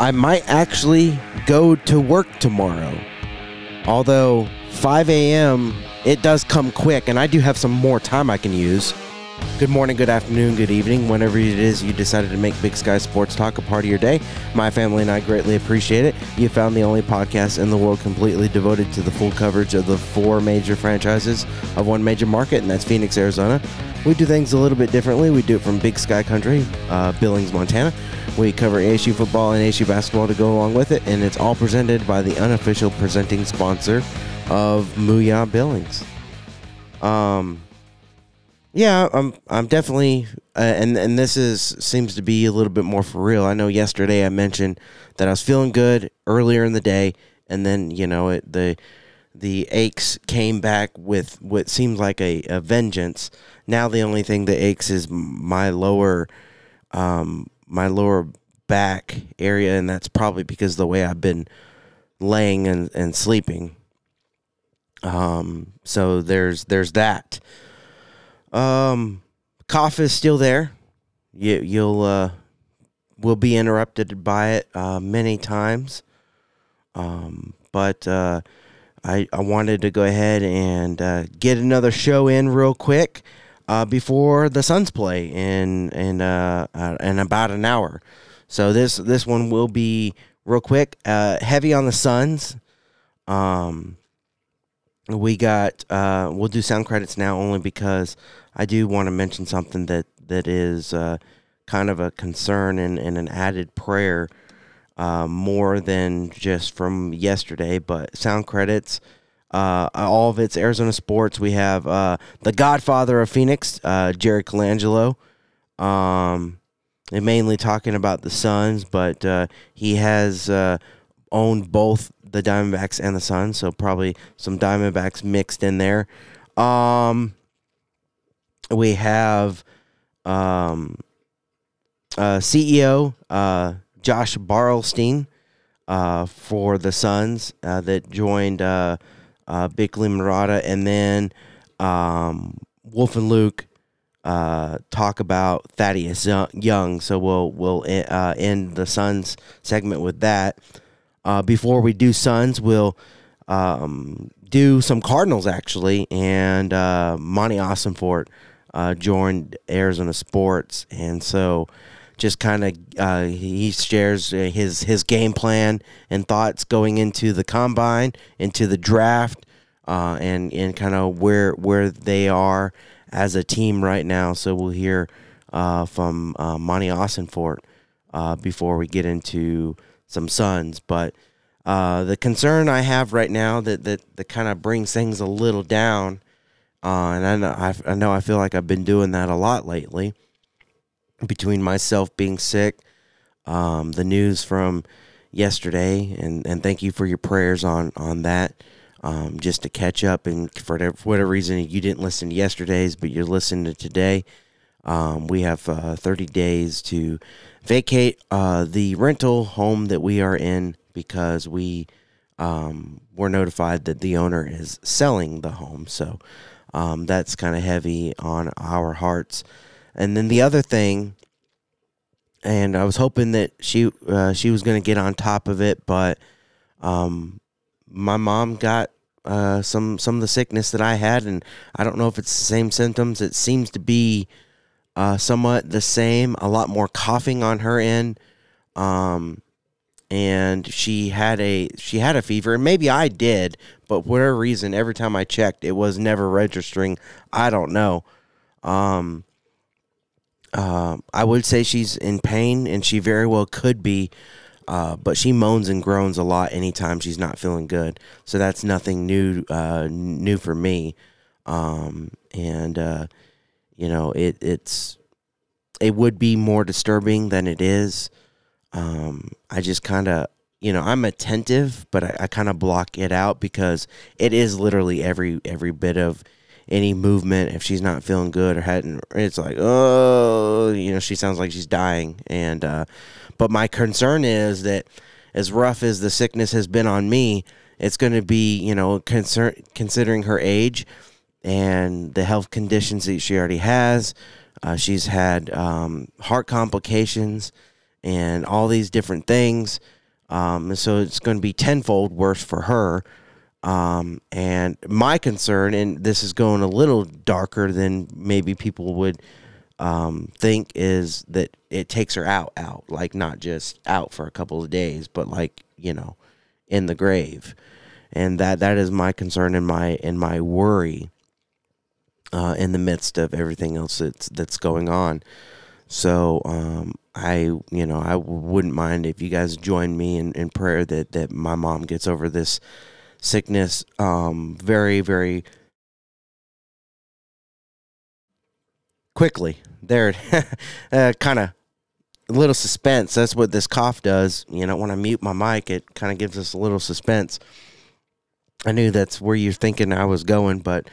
I might actually go to work tomorrow. Although 5 a.m. it does come quick, and I do have some more time I can use. Good morning, good afternoon, good evening, whenever it is you decided to make Big Sky Sports Talk a part of your day. My family and I greatly appreciate it. You found the only podcast in the world completely devoted to the full coverage of the four major franchises of one major market, and that's Phoenix, Arizona. We do things a little bit differently. We do it from Big Sky Country, uh, Billings, Montana. We cover ASU football and ASU basketball to go along with it, and it's all presented by the unofficial presenting sponsor of Mooyah Billings. Um, yeah, I'm I'm definitely uh, and and this is seems to be a little bit more for real. I know yesterday I mentioned that I was feeling good earlier in the day and then, you know, it the the aches came back with what seems like a, a vengeance. Now the only thing that aches is my lower um my lower back area and that's probably because the way I've been laying and, and sleeping. Um so there's there's that. Um, cough is still there. You you'll uh, will be interrupted by it uh, many times. Um, but uh, I I wanted to go ahead and uh, get another show in real quick uh, before the Suns play in in uh, uh, in about an hour. So this this one will be real quick. Uh, heavy on the Suns. Um, we got uh, we'll do sound credits now only because I do want to mention something that that is uh, kind of a concern and, and an added prayer uh, more than just from yesterday. But sound credits, uh, all of it's Arizona sports. We have uh, the Godfather of Phoenix, uh, Jerry Colangelo. Um, and mainly talking about the Suns, but uh, he has owned both the Diamondbacks and the Suns, so probably some Diamondbacks mixed in there. Um, we have um, uh, CEO uh, Josh Bartelstein uh, for the Suns uh, that joined uh, uh, Bickley Marotta, and then um, Wolf and Luke talk about Thaddeus Young. So we'll we'll end the Suns segment with that. before we do Suns, we'll um, do some Cardinals actually, and uh, Monti Ossenfort uh, joined Arizona Sports, and so just kind of uh, he shares his his game plan and thoughts going into the combine, into the draft, uh, and and kind of where where they are as a team right now. So we'll hear uh, from uh, Monti Ossenfort uh, before we get into some Suns, but. Uh, the concern I have right now that that, that kind of brings things a little down uh, and I know, I, I know I feel like I've been doing that a lot lately. Between myself being sick, um, the news from yesterday, and, and thank you for your prayers on on that. Um, just to catch up, and for whatever reason you didn't listen to yesterday's, but you're listening to today. Um, we have uh, 30 days to vacate uh, the rental home that we are in because we um, were notified that the owner is selling the home. So um, that's kind of heavy on our hearts. And then the other thing, and I was hoping that she uh, she was going to get on top of it, but um, my mom got uh, some some of the sickness that I had, and I don't know if it's the same symptoms. It seems to be uh, somewhat the same. A lot more coughing on her end. Um, and she had a she had a fever and maybe I did, but whatever reason, every time I checked, it was never registering. I don't know. Um, uh, I would say she's in pain, and she very well could be. Uh, but she moans and groans a lot anytime she's not feeling good. So that's nothing new uh, new for me. Um, and uh, you know, it it's it would be more disturbing than it is um, I just kind of, you know, I'm attentive, but I, I kind of block it out because it is literally every every bit of any movement. If she's not feeling good or hadn't, it's like, oh, you know, she sounds like she's dying. And uh, but my concern is that as rough as the sickness has been on me, it's going to be, you know, concern considering her age and the health conditions that she already has. Uh, she's had um, heart complications and all these different things. Um, so it's going to be tenfold worse for her. Um, and my concern, and this is going a little darker than maybe people would um, think, is that it takes her out, out, like not just out for a couple of days, but like you know, in the grave. And that that is my concern and my and my worry uh, in the midst of everything else that's that's going on. So um, I, you know, I wouldn't mind if you guys join me in, in prayer that that my mom gets over this sickness um, very, very quickly. There, uh, kind of a little suspense. That's what this cough does. You know, when I mute my mic, it kind of gives us a little suspense. I knew that's where you're thinking I was going, but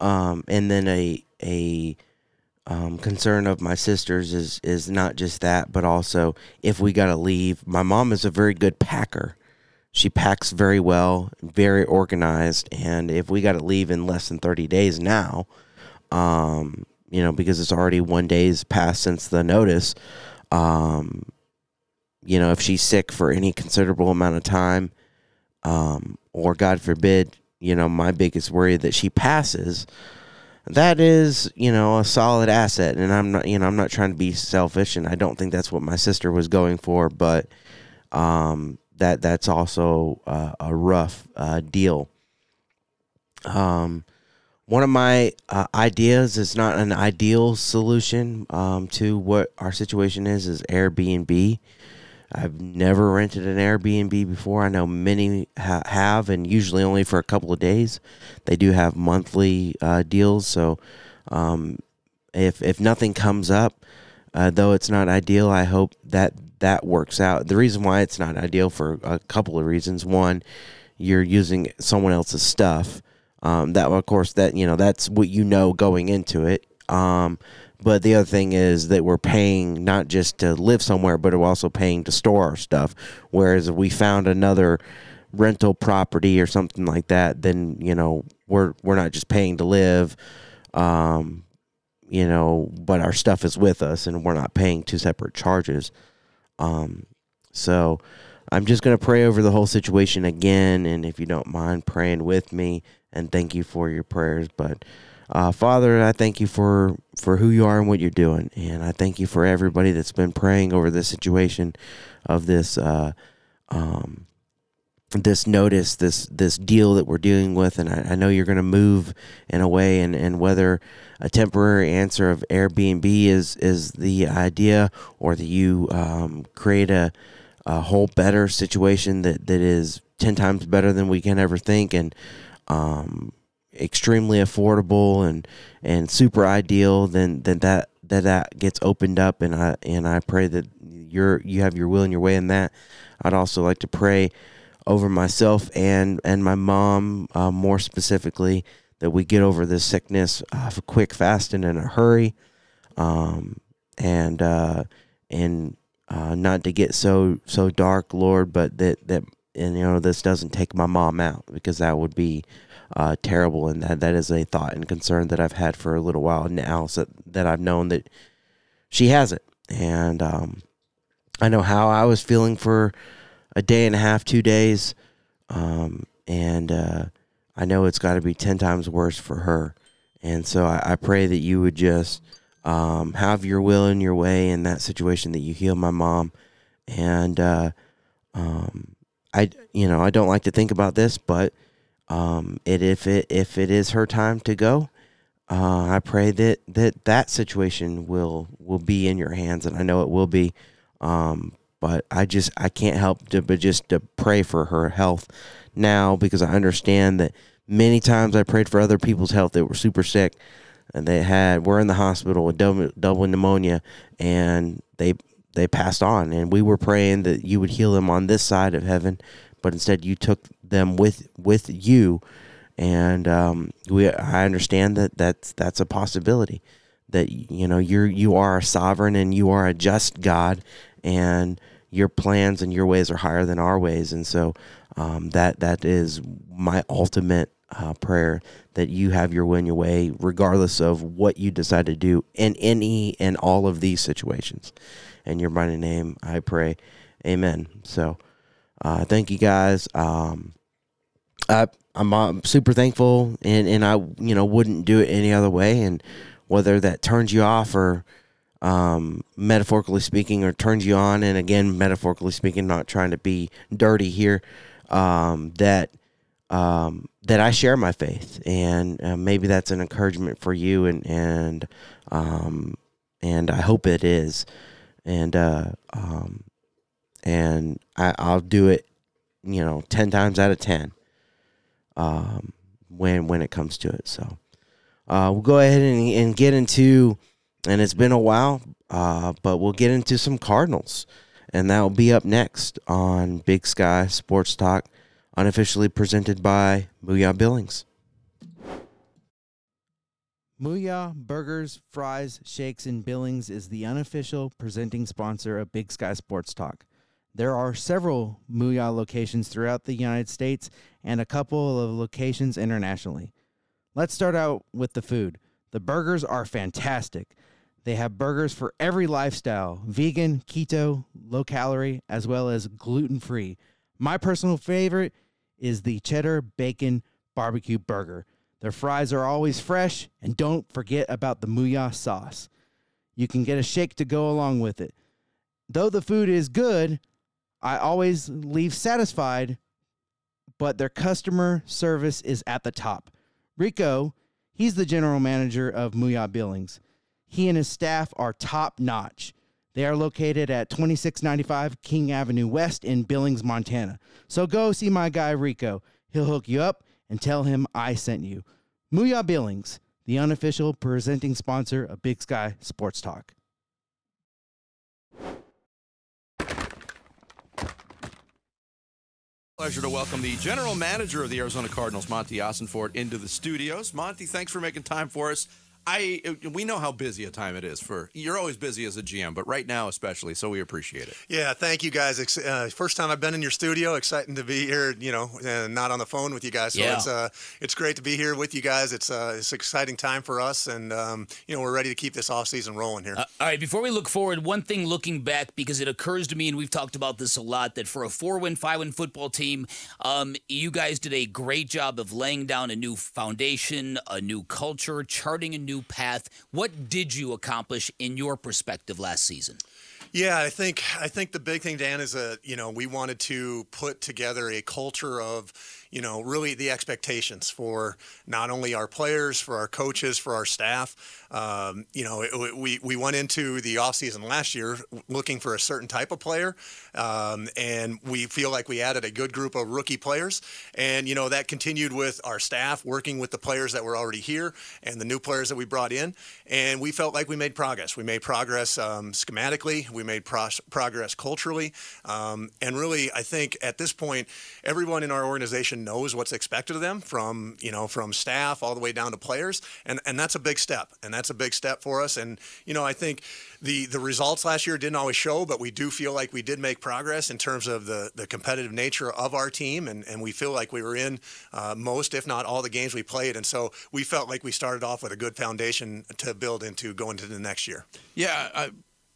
um, and then a a um, concern of my sisters is is not just that, but also if we got to leave. My mom is a very good packer. She packs very well, very organized, and if we got to leave in less than thirty days now, um, you know, because it's already one day's passed since the notice. Um, you know, if she's sick for any considerable amount of time, um, or God forbid, you know, my biggest worry that she passes that is, you know, a solid asset. And I'm not, you know, I'm not trying to be selfish, and I don't think that's what my sister was going for, but um, that that's also uh, a rough uh, deal. Um, one of my uh, ideas is not an ideal solution um, to what our situation is is Airbnb. I've never rented an Airbnb before. I know many ha- have, and usually only for a couple of days. They do have monthly uh, deals, so um, if if nothing comes up, uh, though it's not ideal, I hope that that works out. The reason why it's not ideal for a couple of reasons. One, you're using someone else's stuff. Um, that of course that you know that's what you know going into it. Um, but the other thing is that we're paying not just to live somewhere, but we're also paying to store our stuff. Whereas if we found another rental property or something like that, then you know we're we're not just paying to live, um, you know, but our stuff is with us, and we're not paying two separate charges. Um, so I'm just gonna pray over the whole situation again, and if you don't mind praying with me, and thank you for your prayers, but. Uh, Father, I thank you for, for who you are and what you're doing. And I thank you for everybody that's been praying over this situation of this uh, um, this notice, this this deal that we're dealing with. And I, I know you're going to move in a way, and, and whether a temporary answer of Airbnb is is the idea, or that you um, create a, a whole better situation that, that is ten times better than we can ever think, and um, extremely affordable and and super ideal, then then that that that gets opened up, and I and I pray that you're you have your will and your way in that. I'd also like to pray over myself and and my mom uh, more specifically that we get over this sickness uh, quick, fast, and in a hurry, um, and uh, and uh, not to get so so dark, Lord, but that that and you know this doesn't take my mom out because that would be uh, terrible, and that that is a thought and concern that I've had for a little while now. So that I've known that she has it, and um, I know how I was feeling for a day and a half, two days, um, and uh, I know it's got to be ten times worse for her. And so I, I pray that you would just um, have your will and your way in that situation, that you heal my mom, and uh, um, I, you know, I don't like to think about this, but um, it if it if it is her time to go, uh, I pray that that that situation will will be in your hands, and I know it will be. Um, but I just I can't help to but just to pray for her health now because I understand that many times I prayed for other people's health. That were super sick and they had were in the hospital with double, double pneumonia and they they passed on. And we were praying that you would heal them on this side of heaven but instead you took them with with you, and um, we I understand that that's that's a possibility. That you know you're you are a sovereign and you are a just God, and your plans and your ways are higher than our ways, and so um, that that is my ultimate uh, prayer that you have your will and your way, regardless of what you decide to do in any and all of these situations. In your mighty name, I pray. Amen. So, uh, thank you guys. Um, I, I'm uh, super thankful, and, and I you know wouldn't do it any other way. And whether that turns you off or um, metaphorically speaking, or turns you on, and again, metaphorically speaking, not trying to be dirty here, um, that um, that I share my faith, and uh, maybe that's an encouragement for you, and and um, and I hope it is, and uh, um, and I, I'll do it, you know, ten times out of ten, um, when when it comes to it. So uh, we'll go ahead and, and get into, and it's been a while, uh, but we'll get into some Cardinals, and that will be up next on Big Sky Sports Talk unofficially presented by Mooyah Billings. Mooyah Burgers, Fries, Shakes, and Billings is the unofficial presenting sponsor of Big Sky Sports Talk. There are several Mooyah locations throughout the United States and a couple of locations internationally. Let's start out with the food. The burgers are fantastic. They have burgers for every lifestyle vegan, keto, low calorie, as well as gluten free. My personal favorite is the cheddar bacon barbecue burger. Their fries are always fresh, and don't forget about the Mooyah sauce. You can get a shake to go along with it. Though the food is good, I always leave satisfied, but their customer service is at the top. Rico, he's the general manager of Mooyah Billings. He and his staff are top notch. They are located at 2695 King Avenue West in Billings, Montana. So go see my guy Rico. He'll hook you up and tell him I sent you. Mooyah Billings, the unofficial presenting sponsor of Big Sky Sports Talk. Pleasure to welcome the general manager of the Arizona Cardinals, Monti Ossenfort, into the studios. Monti, thanks for making time for us. I we know how busy a time it is for you're always busy as a GM, but right now especially, so we appreciate it. Yeah, thank you guys. Uh, first time I've been in your studio, exciting to be here. You know, and not on the phone with you guys. So yeah. it's uh, it's great to be here with you guys. It's uh, it's an exciting time for us, and um, you know we're ready to keep this off season rolling here. Uh, all right, before we look forward, one thing looking back because it occurs to me, and we've talked about this a lot, that for a four-win, five-win football team, um, you guys did a great job of laying down a new foundation, a new culture, charting a new path what did you accomplish in your perspective last season? Yeah, I think I think the big thing, Dan, is that you know we wanted to put together a culture of you know, really the expectations for not only our players, for our coaches, for our staff. Um, you know, it, we, we went into the offseason last year looking for a certain type of player, um, and we feel like we added a good group of rookie players. And, you know, that continued with our staff working with the players that were already here and the new players that we brought in. And we felt like we made progress. We made progress um, schematically, we made pro- progress culturally. Um, and really, I think at this point, everyone in our organization knows what's expected of them from you know from staff all the way down to players, and and that's a big step, and that's a big step for us. And you know I think the the results last year didn't always show, but we do feel like we did make progress in terms of the the competitive nature of our team, and and we feel like we were in uh, most, if not all, the games we played, and so we felt like we started off with a good foundation to build into going to the next year. Yeah. I-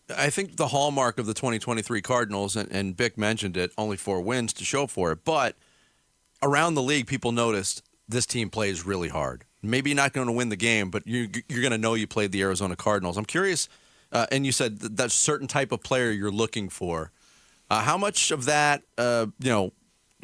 I think the hallmark of the 2023 Cardinals, and, and Bick mentioned it, only four wins to show for it, but around the league, people noticed this team plays really hard. Maybe not going to win the game, but you, are going to know you played the Arizona Cardinals. I'm curious, uh, and you said that, that certain type of player you're looking for. Uh, how much of that, uh, you know,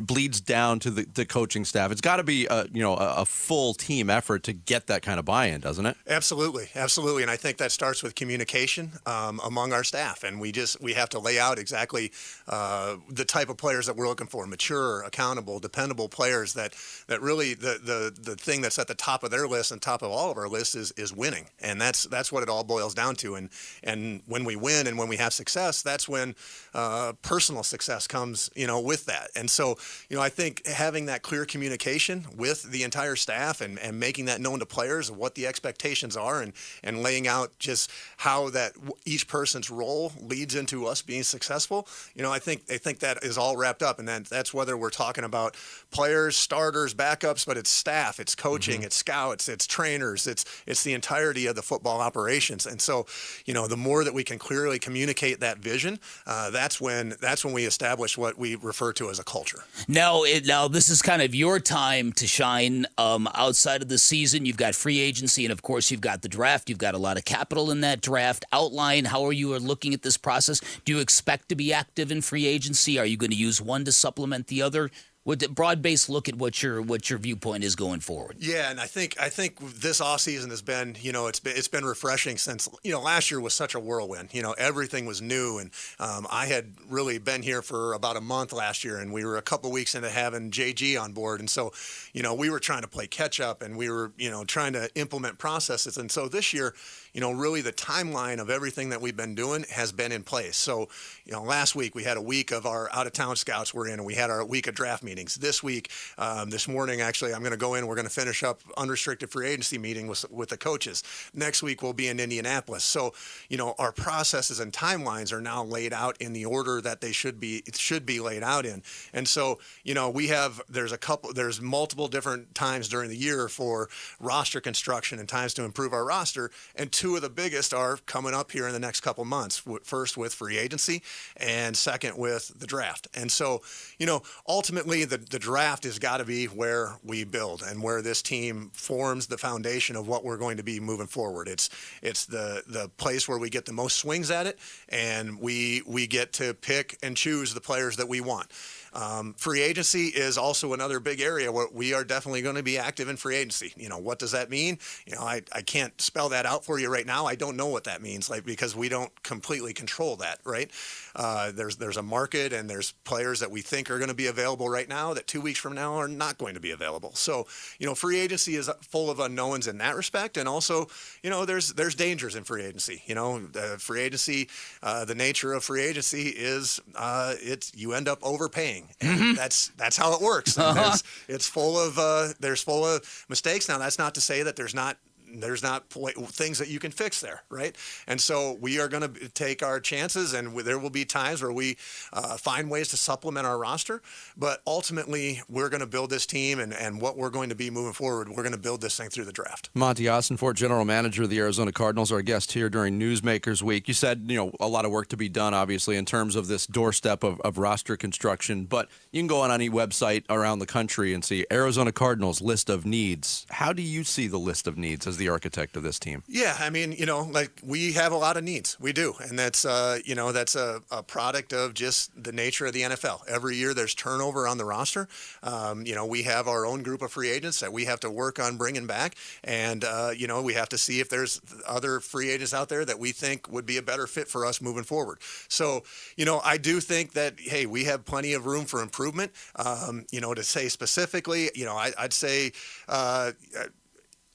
bleeds down to the, the coaching staff. It's got to be a you know a, a, full team effort to get that kind of buy-in, doesn't it? Absolutely, absolutely, and I think that starts with communication um, among our staff, and we just we have to lay out exactly uh, the type of players that we're looking for: mature, accountable, dependable players. That that really the the the thing that's at the top of their list and top of all of our lists is is winning, and that's that's what it all boils down to. And and when we win and when we have success, that's when uh, personal success comes, you know, with that. And so you know, I think having that clear communication with the entire staff and, and making that known to players what the expectations are and, and laying out just how that each person's role leads into us being successful, you know, I think I think that is all wrapped up. And then that's whether we're talking about players, starters, backups, but it's staff, it's coaching, mm-hmm. it's scouts, it's trainers, it's it's the entirety of the football operations. And so, you know, the more that we can clearly communicate that vision, uh, that's when that's when we establish what we refer to as a culture. Now, it, now this is kind of your time to shine. Um, outside of the season, you've got free agency, and of course, you've got the draft. You've got a lot of capital in that draft. Outline how are you are looking at this process? Do you expect to be active in free agency? Are you going to use one to supplement the other? With a broad based look at what your what your viewpoint is going forward. Yeah, and I think I think this off season has been you know it's been it's been refreshing since you know last year was such a whirlwind. You know everything was new, and um, I had really been here for about a month last year, and we were a couple weeks into having JG on board, and so you know we were trying to play catch up, and we were you know trying to implement processes, and so this year you know, really the timeline of everything that we've been doing has been in place. So, you know, last week we had a week of our out of town scouts were in, and we had our week of draft meetings. This week, um, this morning, actually, I'm going to go in. We're going to finish up unrestricted free agency meeting with with the coaches. Next week we'll be in Indianapolis. So, you know, our processes and timelines are now laid out in the order that they should be should be laid out in. And so, you know, we have there's a couple there's multiple different times during the year for roster construction and times to improve our roster and two of the biggest are coming up here in the next couple months. First with free agency, and second with the draft. And so, you know, ultimately the, the draft has got to be where we build and where this team forms the foundation of what we're going to be moving forward. It's it's the the place where we get the most swings at it, and we we get to pick and choose the players that we want. Um, free agency is also another big area where we are definitely going to be active in free agency. You know, what does that mean? You know, I, I can't spell that out for you right now. I don't know what that means, like because we don't completely control that, right? Uh, there's there's a market and there's players that we think are going to be available right now that two weeks from now are not going to be available. So, you know, free agency is full of unknowns in that respect, and also, you know, there's there's dangers in free agency. You know, free agency, uh, the nature of free agency is uh, it's you end up overpaying and mm-hmm. that's that's how it works. Uh-huh. It's full of uh, there's full of mistakes. Now that's not to say that there's not there's not things that you can fix there, right? And so we are going to take our chances, and there will be times where we uh, find ways to supplement our roster. But ultimately, we're going to build this team, and, and what we're going to be moving forward, we're going to build this thing through the draft. Monti Ossenfort, general manager of the Arizona Cardinals, our guest here during Newsmakers Week. You said you know a lot of work to be done, obviously, in terms of this doorstep of, of roster construction. But you can go on any website around the country and see Arizona Cardinals list of needs. How do you see the list of needs as the architect of this team. Yeah, I mean, you know, like we have a lot of needs. We do, and that's uh, you know that's a, a, product of just the nature of the NFL. Every year there's turnover on the roster. Um, you know, we have our own group of free agents that we have to work on bringing back, and uh, you know we have to see if there's other free agents out there that we think would be a better fit for us moving forward. So, you know, I do think that hey, we have plenty of room for improvement. Um, you know, to say specifically, you know, I, would say. Uh,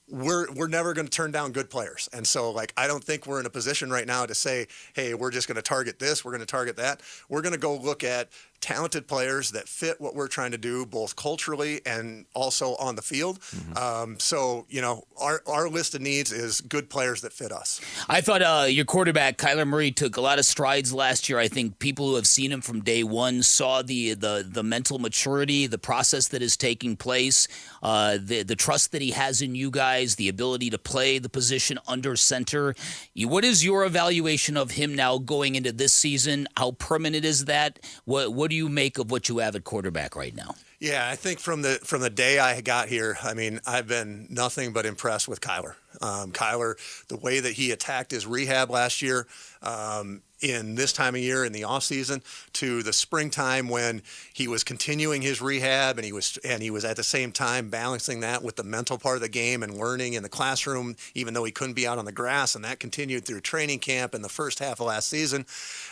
we're we're never going to turn down good players. And so like I don't think we're in a position right now to say, "Hey, we're just going to target this, we're going to target that." We're going to go look at talented players that fit what we're trying to do, both culturally and also on the field. Mm-hmm. Um, so, you know, our, our list of needs is good players that fit us. I thought uh, your quarterback, Kyler Murray, took a lot of strides last year. I think people who have seen him from day one saw the the, the mental maturity, the process that is taking place, uh, the, the trust that he has in you guys, the ability to play the position under center. What is your evaluation of him now going into this season? How permanent is that? What, what what do you make of what you have at quarterback right now? Yeah, I think from the from the day I got here, I mean, I've been nothing but impressed with Kyler. Um, Kyler, the way that he attacked his rehab last year, um, in this time of year in the off season to the springtime when he was continuing his rehab and he was and he was at the same time balancing that with the mental part of the game and learning in the classroom even though he couldn't be out on the grass and that continued through training camp in the first half of last season.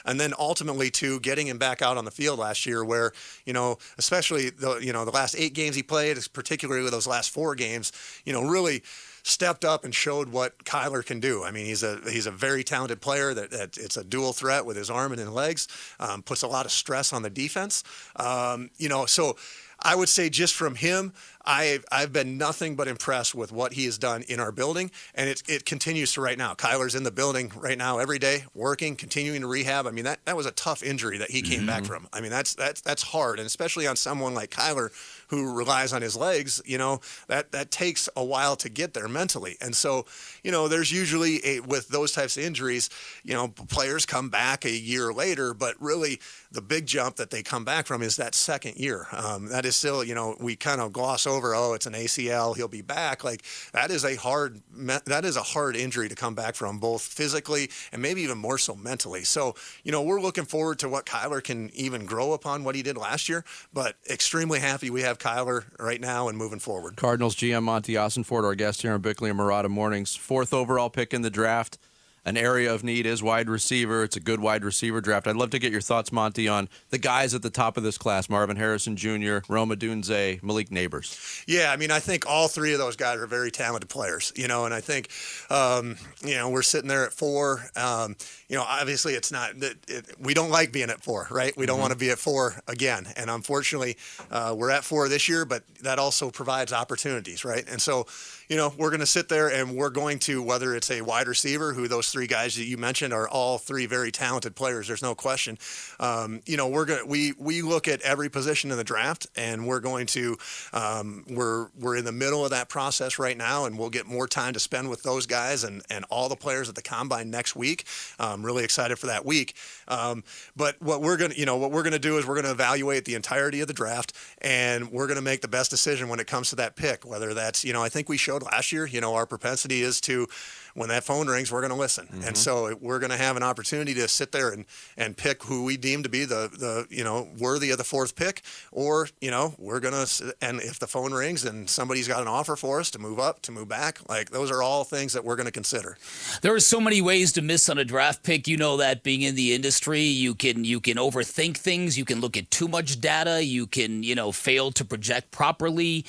And then ultimately to getting him back out on the field last year where you know especially the you know the last 8 games he played particularly with those last 4 games you know really stepped up and showed what Kyler can do. I mean, he's a he's a very talented player. That, that it's a dual threat with his arm and his legs, um, puts a lot of stress on the defense. Um, you know, so I would say just from him, I've, I've been nothing but impressed with what he has done in our building, and it, it continues to right now. Kyler's in the building right now every day, working, continuing to rehab. I mean, that, that was a tough injury that he came mm-hmm. back from. I mean, that's, that's, that's hard, and especially on someone like Kyler who relies on his legs, you know, that, that takes a while to get there mentally. And so, you know, there's usually a, with those types of injuries, you know, players come back a year later, but really the big jump that they come back from is that second year. Um, that is still, you know, we kind of gloss over, oh, it's an ACL, he'll be back. Like that is a hard, that is a hard injury to come back from, both physically and maybe even more so mentally. So, you know, we're looking forward to what Kyler can even grow upon what he did last year, but extremely happy we have Kyler right now and moving forward. Cardinals GM Monti Ossenfort, our guest here on Bickley and Marotta Mornings. Fourth overall pick in the draft an area of need is wide receiver. It's a good wide receiver draft. I'd love to get your thoughts, Monti, on the guys at the top of this class: Marvin Harrison Jr., Rome Odunze, Malik Nabers. Yeah, I mean, I think all three of those guys are very talented players. You know, and I think, um, you know, we're sitting there at four. Um, you know, obviously, it's not. It, it, we don't like being at four, right? We don't mm-hmm. want to be at four again. And unfortunately, uh, we're at four this year, but that also provides opportunities, right? And so, you know, we're going to sit there and we're going to, whether it's a wide receiver, who those three guys that you mentioned are all three very talented players. There's no question. Um, you know, we're going we we look at every position in the draft, and we're going to um, we're we're in the middle of that process right now, and we'll get more time to spend with those guys and and all the players at the combine next week. I'm really excited for that week. Um, but what we're to, you know, what we're to do is we're to evaluate the entirety of the draft, and we're to make the best decision when it comes to that pick. Whether that's, you know, I think we showed last year, you know, our propensity is to when that phone rings, we're going to listen. Mm-hmm. And so we're going to have an opportunity to sit there and, and pick who we deem to be the, the, you know, worthy of the fourth pick. Or, you know, we're going to, and if the phone rings and somebody's got an offer for us to move up, to move back, like those are all things that we're going to consider. There are so many ways to miss on a draft pick. You know that being in the industry, you can, you can overthink things. You can look at too much data. You can, you know, fail to project properly.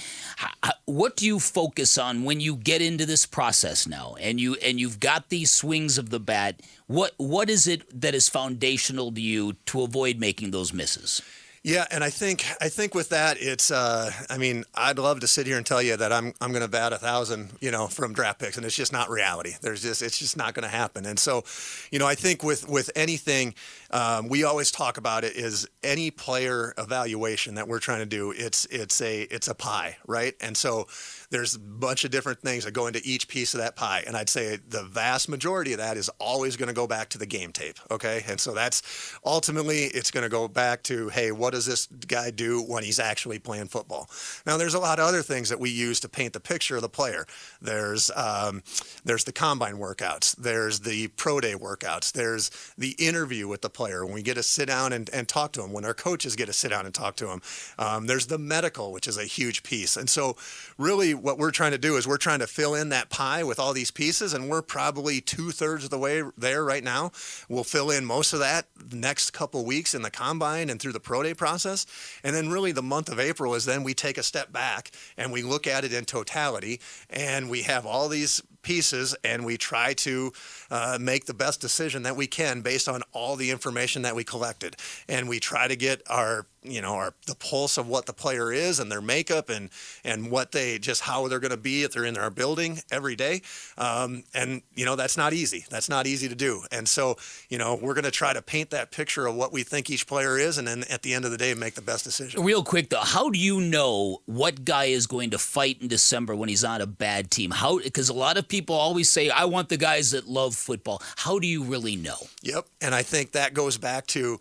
What do you focus on when you get into this process now and you, and you've got these swings of the bat. What what is it that is foundational to you to avoid making those misses? Yeah, and I think I think with that, it's. Uh, I mean, I'd love to sit here and tell you that I'm I'm going to bat a thousand, you know, from draft picks, and it's just not reality. There's just it's just not going to happen. And so, you know, I think with with anything, um, we always talk about it is any player evaluation that we're trying to do. It's it's a it's a pie, right? And so there's a bunch of different things that go into each piece of that pie. And I'd say the vast majority of that is always going to go back to the game tape. Okay. And so that's ultimately it's going to go back to, hey, what does this guy do when he's actually playing football? Now, there's a lot of other things that we use to paint the picture of the player. There's um, there's the combine workouts, there's the pro day workouts, there's the interview with the player when we get to sit down and, and talk to him, when our coaches get to sit down and talk to him. Um, there's the medical, which is a huge piece. And so, really, what we're trying to do is we're trying to fill in that pie with all these pieces, and we're probably two thirds of the way there right now. We'll fill in most of that next couple weeks in the combine and through the pro day process, and then really the month of April is then we take a step back and we look at it in totality, and we have all these pieces and we try to uh, make the best decision that we can based on all the information that we collected. And we try to get our you know our the pulse of what the player is and their makeup and and what they just how they're going to be if they're in our building every day. Um, and you know that's not easy. That's not easy to do. And so you know we're going to try to paint that picture of what we think each player is and then at the end of the day make the best decision. Real quick though how do you know what guy is going to fight in december when he's on a bad team? How because a lot of people always say i want the guys that love football how do you really know yep and i think that goes back to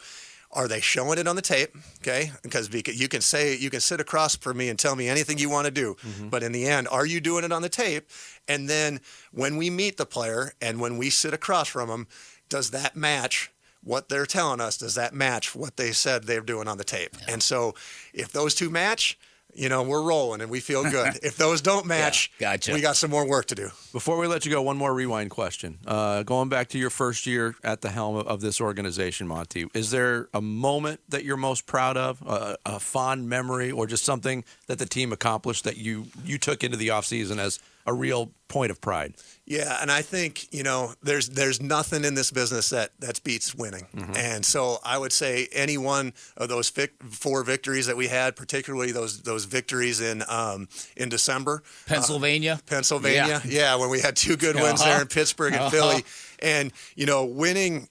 are they showing it on the tape? Okay, because you can say you can sit across from me and tell me anything you want to do, mm-hmm. but in the end, are you doing it on the tape? And then when we meet the player and when we sit across from them, does that match what they're telling us? Does that match what they said they're doing on the tape? Yeah. And so, if those two match, you know, we're rolling and we feel good. if those don't match, yeah, gotcha. we got some more work to do. Before we let you go, one more rewind question. Uh, going back to your first year at the helm of this organization, Monti, is there a moment that you're most proud of, a, a fond memory, or just something that the team accomplished that you you took into the offseason as a real point of pride. Yeah, and I think you know there's there's nothing in this business that that beats winning, Mm-hmm. and so I would say any one of those vic- four victories that we had, particularly those those victories in um, in December, Pennsylvania. Pennsylvania, yeah. when we had two good wins there in Pittsburgh and Philly, and you know winning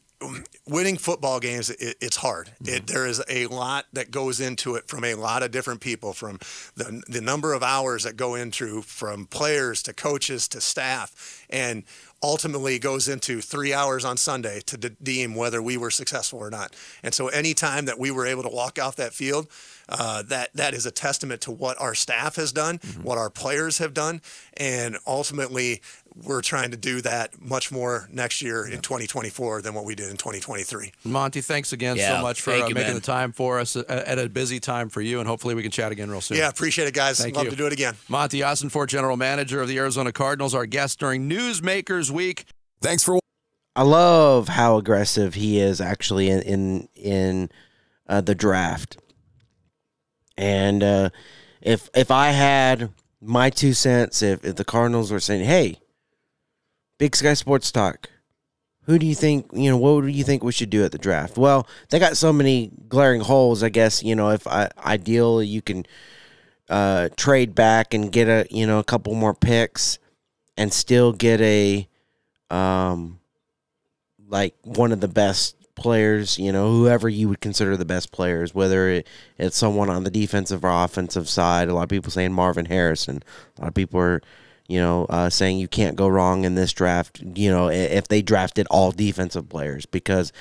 winning football games it, it's hard. It, there is a lot that goes into it from a lot of different people from the, the number of hours that go into from players to coaches to staff and ultimately goes into three hours on sunday to de- deem whether we were successful or not. And so anytime that we were able to walk off that field uh, that that is a testament to what our staff has done, what our players have done, and ultimately we're trying to do that much more next year in 2024 than what we did in 2023. Monti, thanks again Yeah, so much for uh, you, making man. the time for us at, at a busy time for you, and hopefully we can chat again real soon. Yeah, appreciate it, guys. Thank Love you. to do it again. Monti Ossenfort, general manager of the Arizona Cardinals, our guest during Newsmakers Week. Thanks for I love how aggressive he is actually in in, in uh, the draft. And uh, if if I had my two cents, if, if the Cardinals were saying, "Hey, Big Sky Sports Talk, who do you think you know? What do you think we should do at the draft?" Well, they got so many glaring holes. I guess you know if I ideal you can uh, trade back and get a you know a couple more picks and still get a um like one of the best players, you know, whoever you would consider the best players, whether it, it's someone on the defensive or offensive side. A lot of people saying Marvin Harrison. A lot of people are, you know, uh, saying you can't go wrong in this draft. You know, if they drafted all defensive players, because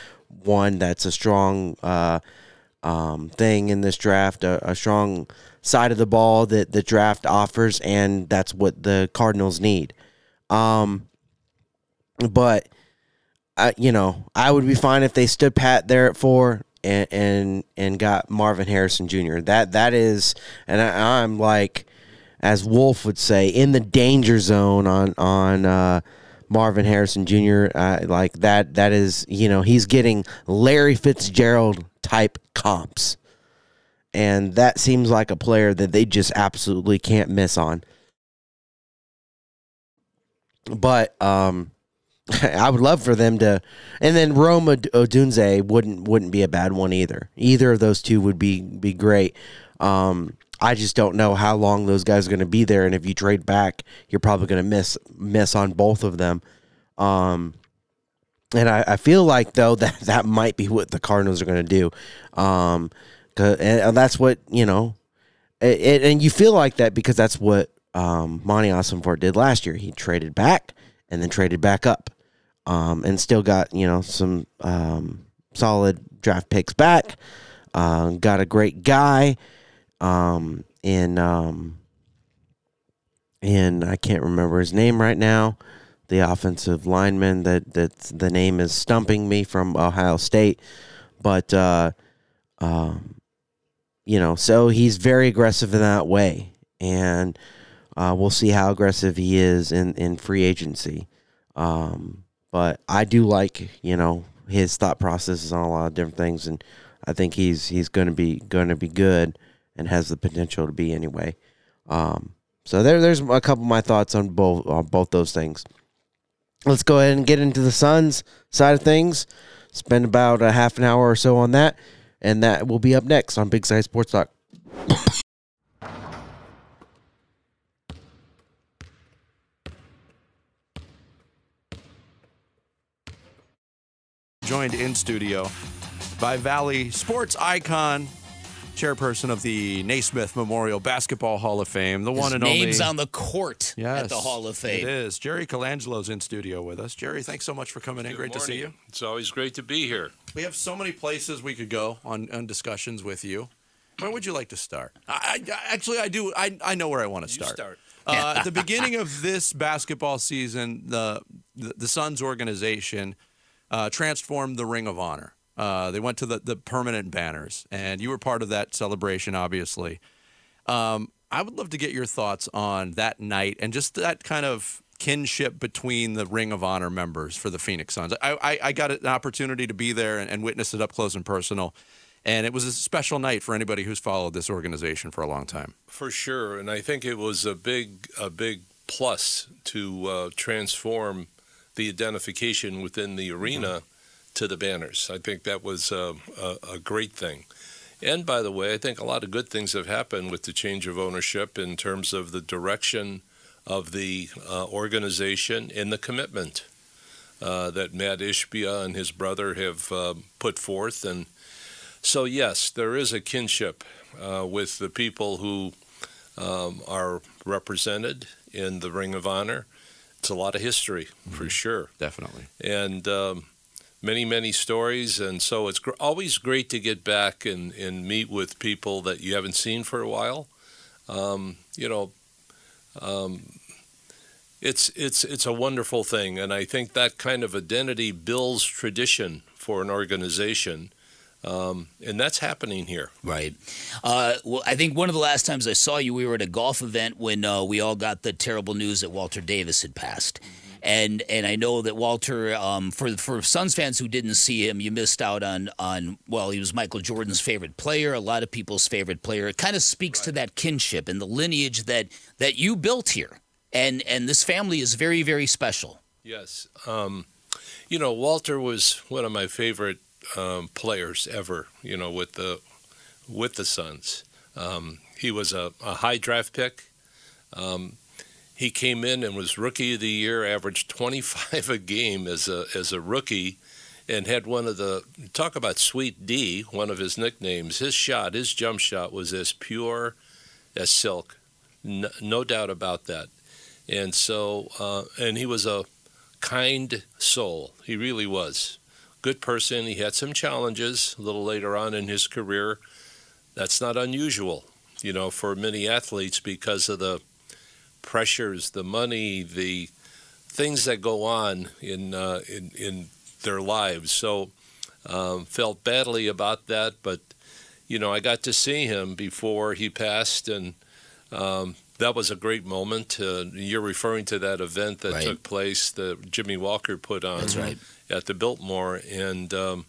one, that's a strong uh, um, thing in this draft, a, a strong side of the ball that the draft offers, and that's what the Cardinals need. Um, but uh, you know, I would be fine if they stood pat there at four and and, and got Marvin Harrison Jr. That that is, and I, I'm like, as Wolf would say, in the danger zone on on uh, Marvin Harrison Jr. Uh, like that. That is, you know, he's getting Larry Fitzgerald type comps, and that seems like a player that they just absolutely can't miss on. But um, I would love for them to, and then Rome Od- Odunze wouldn't wouldn't be a bad one either. Either of those two would be be great. Um, I just don't know how long those guys are going to be there, and if you trade back, you're probably going to miss miss on both of them. Um, and I, I feel like though that that might be what the Cardinals are going to do, um, and that's what you know, it, it- and you feel like that because that's what um, Monti Ossenfort did last year. He traded back and then traded back up, um, and still got you know some um, solid draft picks back. Uh, got a great guy um, in um, in I can't remember his name right now. The offensive lineman that that the name is stumping me from Ohio State, but uh, um, you know, so he's very aggressive in that way, and uh, we'll see how aggressive he is in in free agency. Um, but I do like you know his thought processes on a lot of different things, and I think he's he's going to be going to be good and has the potential to be anyway. Um, so there there's a couple of my thoughts on both on both those things. Let's go ahead and get into the Suns side of things. Spend about a half an hour or so on that, and that will be up next on Big Sky Sports Talk. Joined in studio by Valley sports icon, chairperson of the Naismith Memorial Basketball Hall of Fame, the His one and name's only. on the court yes, at the Hall of Fame. It is. Jerry Colangelo's in studio with us. Jerry, thanks so much for coming in. Good Great to see you. It's always great to be here. We have so many places we could go on, on discussions with you. Where would you like to start? I, I actually I do. I, I know where I want to You start. start. Uh, at the beginning of this basketball season, the the, the Suns organization uh, transformed the Ring of Honor. Uh, they went to the, the permanent banners, and you were part of that celebration, obviously. Um, I would love to get your thoughts on that night and just that kind of kinship between the Ring of Honor members for the Phoenix Suns. I, I, I got an opportunity to be there and, and witness it up close and personal, and it was a special night for anybody who's followed this organization for a long time. For sure, and I think it was a big, a big plus to uh, transform the identification within the arena to the banners. I think that was uh, a, a great thing. And by the way, I think a lot of good things have happened with the change of ownership in terms of the direction of the uh, organization and the commitment uh, that Matt Ishbia and his brother have uh, put forth. And so, yes, there is a kinship uh, with the people who um, are represented in the Ring of Honor. It's a lot of history, for sure. Definitely. And um, many, many stories. And so it's gr- always great to get back and, and meet with people that you haven't seen for a while. Um, you know, um, it's it's it's a wonderful thing, and I think that kind of identity builds tradition for an organization, um, and that's happening here. Right. Uh, well, I think one of the last times I saw you, we were at a golf event when uh, we all got the terrible news that Walter Davis had passed. And and I know that Walter, um, for for Suns fans who didn't see him, you missed out on on well, he was Michael Jordan's favorite player, a lot of people's favorite player. It kind of speaks to that kinship and the lineage that that you built here, and and this family is very very special. Yes. Um, you know, Walter was one of my favorite um, players ever. You know, with the with the Suns, um, he was a, a, high draft pick. Um, he came in and was rookie of the year, averaged 25 a game as a as a rookie, and had one of the talk about sweet D, one of his nicknames. His shot, his jump shot, was as pure as silk, no, no doubt about that. And so, uh, and he was a kind soul. He really was. Good person. He had some challenges a little later on in his career. That's not unusual, you know, for many athletes because of the pressures, the money, the things that go on in uh, in, in their lives. So um, felt badly about that, but you know I got to see him before he passed, and um, that was a great moment. Uh, you're referring to that event that Right. took place that Jimmy Walker put on right. at the Biltmore, and um,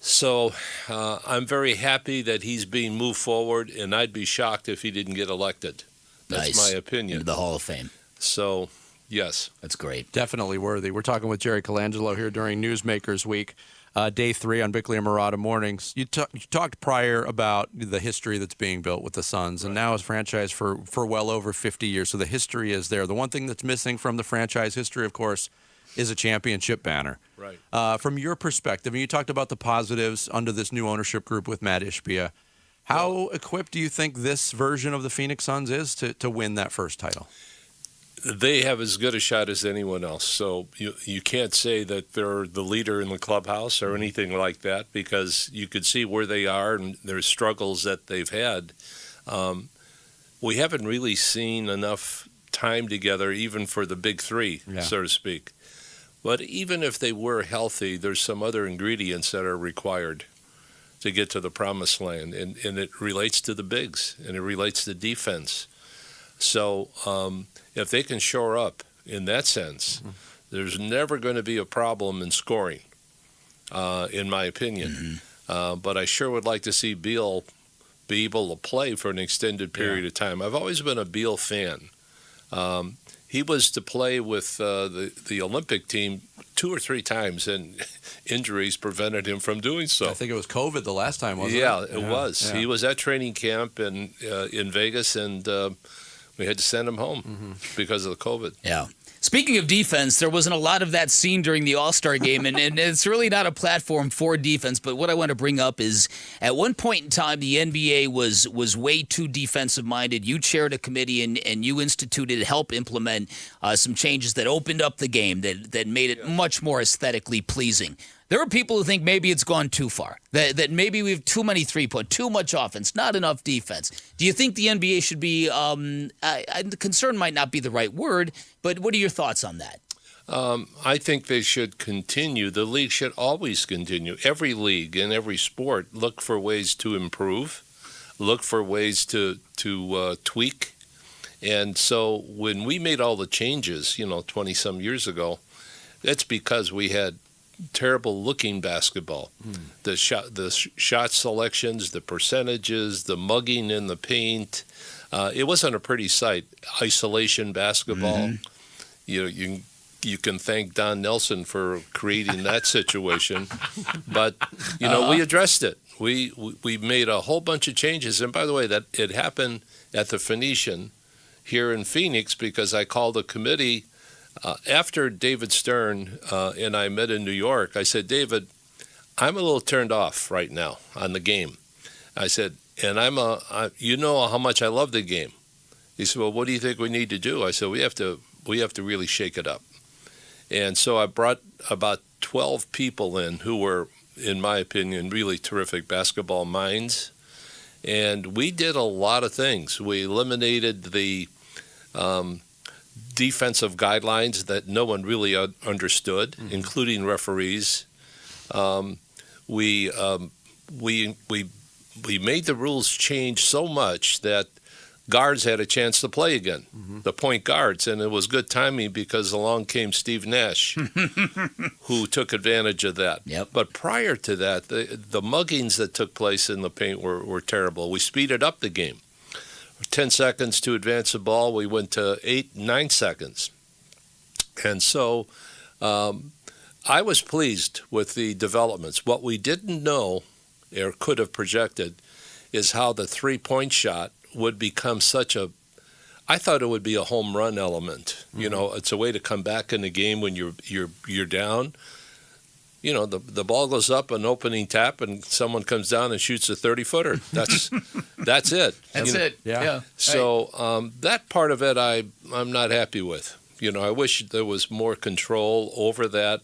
so uh, I'm very happy that he's being moved forward, and I'd be shocked if he didn't get elected. That's Nice. my opinion. Into the Hall of Fame. So, yes. That's great. Definitely worthy. We're talking with Jerry Colangelo here during Newsmakers Week, uh, day three on Bickley and Marotta mornings. You, ta- you talked prior about the history that's being built with the Suns, and now it's franchise for for well over 50 years. So the history is there. The one thing that's missing from the franchise history, of course, is a championship banner. Right. Uh, from your perspective, and you talked about the positives under this new ownership group with Matt Ishbia. How equipped do you think this version of the Phoenix Suns is to, to win that first title? They have as good a shot as anyone else. So you, you can't say that they're the leader in the clubhouse or anything like that because you could see where they are and their struggles that they've had. Um, we haven't really seen enough time together, even for the big three, Yeah. so to speak. But even if they were healthy, there's some other ingredients that are required to get to the promised land, and, and it relates to the bigs and it relates to defense. So um, if they can shore up in that sense, there's never going to be a problem in scoring, uh, in my opinion. Uh, but I sure would like to see Beal be able to play for an extended period of time. I've always been a Beal fan. Um, he was to play with uh, the the Olympic team two or three times, and injuries prevented him from doing so. I think it was COVID the last time, wasn't yeah, it? it was. yeah. He was at training camp in uh, in Vegas, and uh, we had to send him home Mm-hmm. because of the COVID. Yeah. Speaking of defense, there wasn't a lot of that seen during the All Star game, and, and it's really not a platform for defense. But what I want to bring up is at one point in time, the NBA was was way too defensive minded. You chaired a committee and, and you instituted, help implement uh, some changes that opened up the game, that, that made it much more aesthetically pleasing. There are people who think maybe it's gone too far, that, that maybe we have too many three point, too much offense, not enough defense. Do you think the NBA should be, um, I, I, the concern might not be the right word, but what are your thoughts on that? Um, I think they should continue. The league should always continue. Every league in every sport look for ways to improve, look for ways to to uh, tweak. And so when we made all the changes, you know, twenty some years ago, it's because we had terrible looking basketball. The shot, the sh- shot selections, the percentages, the mugging in the paint. Uh, it wasn't a pretty sight. Isolation basketball. Mm-hmm. You know, you you can thank Don Nelson for creating that situation, but you know Uh-huh. we addressed it. We, we we made a whole bunch of changes, and by the way, that it happened at the Phoenician here in Phoenix because I called a committee uh, after David Stern uh, and I met in New York. I said, David, I'm a little turned off right now on the game. I said, and I'm a, I, you know how much I love the game. He said, well, what do you think we need to do? I said, we have to, we have to really shake it up. And so I brought about 12 people in who were, in my opinion, really terrific basketball minds. And we did a lot of things. We eliminated the um, defensive guidelines that no one really understood, including referees. Um, we um, we we we made the rules change so much that guards had a chance to play again, the point guards, and it was good timing because along came Steve Nash, who took advantage of that. Yep. But prior to that, the the muggings that took place in the paint were, were terrible. We speeded up the game. 10 seconds to advance the ball, we went to eight, nine seconds. And so um, I was pleased with the developments. What we didn't know or could have projected is how the three point shot would become such a I thought it would be a home run element. You know, it's a way to come back in the game when you're you're you're down. You know, the the ball goes up an opening tap and someone comes down and shoots a 30 footer. That's that's it. That's You know, it. Yeah. so um, that part of it, I I'm not happy with. You know, I wish there was more control over that.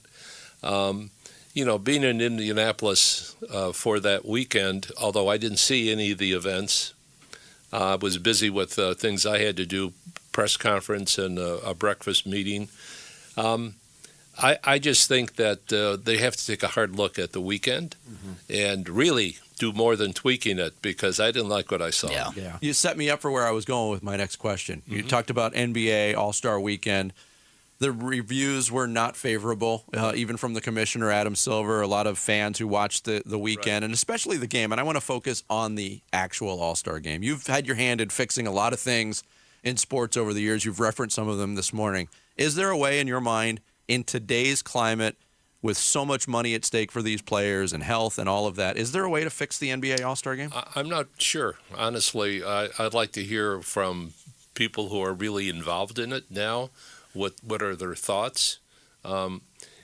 Um, you know, being in Indianapolis uh, for that weekend, although I didn't see any of the events, uh, I was busy with uh, things I had to do, press conference and uh, a breakfast meeting. Um, I, I just think that uh, they have to take a hard look at the weekend and really do more than tweaking it because I didn't like what I saw. Yeah. Yeah. You set me up for where I was going with my next question. You talked about NBA All Star Weekend. The reviews were not favorable, uh, even from the commissioner Adam Silver. A lot of fans who watched the the weekend, and especially the game. And I want to focus on the actual All Star game. You've had your hand in fixing a lot of things in sports over the years. You've referenced some of them this morning. Is there a way in your mind, in today's climate, with so much money at stake for these players and health and all of that, is there a way to fix the NBA All Star game? I'm not sure. Honestly, I, I'd like to hear from people who are really involved in it now. What what are their thoughts? Um,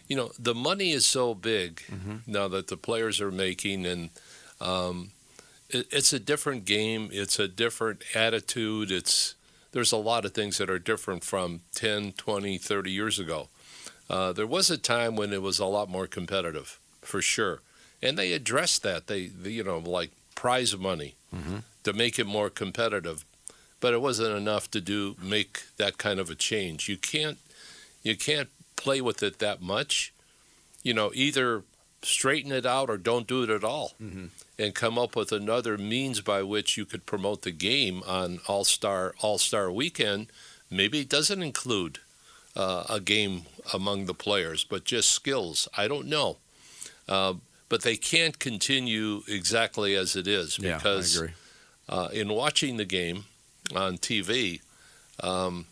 you know, the money is so big now that the players are making, and um, it, it's a different game. It's a different attitude. It's there's a lot of things that are different from 10, 20, 30 years ago. Uh, there was a time when it was a lot more competitive, for sure, and they addressed that. They, they you know, like prize money to make it more competitive, but it wasn't enough to do make that kind of a change. You can't you can't play with it that much. You know, either straighten it out or don't do it at all, and come up with another means by which you could promote the game on All Star All Star Weekend. Maybe it doesn't include uh, a game among the players, but just skills. I don't know. Uh, but they can't continue exactly as it is because I agree. uh, in watching the game on TV, um,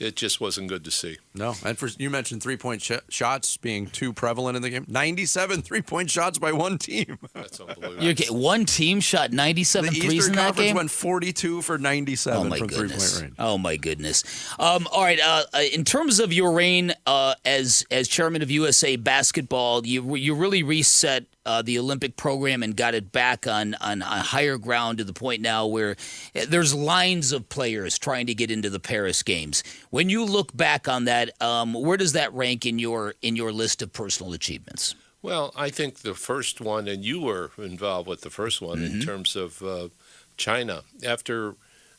it just wasn't good to see. No, and for you mentioned three point sh- shots being too prevalent in the game. Ninety-seven three point shots by one team. That's unbelievable. You're get- one team shot 97 the threes Eastern in that Conference game. went forty-two for ninety-seven Oh my from goodness! three-point range. Oh my goodness! Um, all right. Uh, uh, in terms of your reign uh, as as chairman of USA Basketball, you you really reset uh, the Olympic program and got it back on on a higher ground to the point now where uh, there's lines of players trying to get into the Paris Games. When you look back on that, um, where does that rank in your in your list of personal achievements? Well, I think the first one, and you were involved with the first one in terms of uh, China. After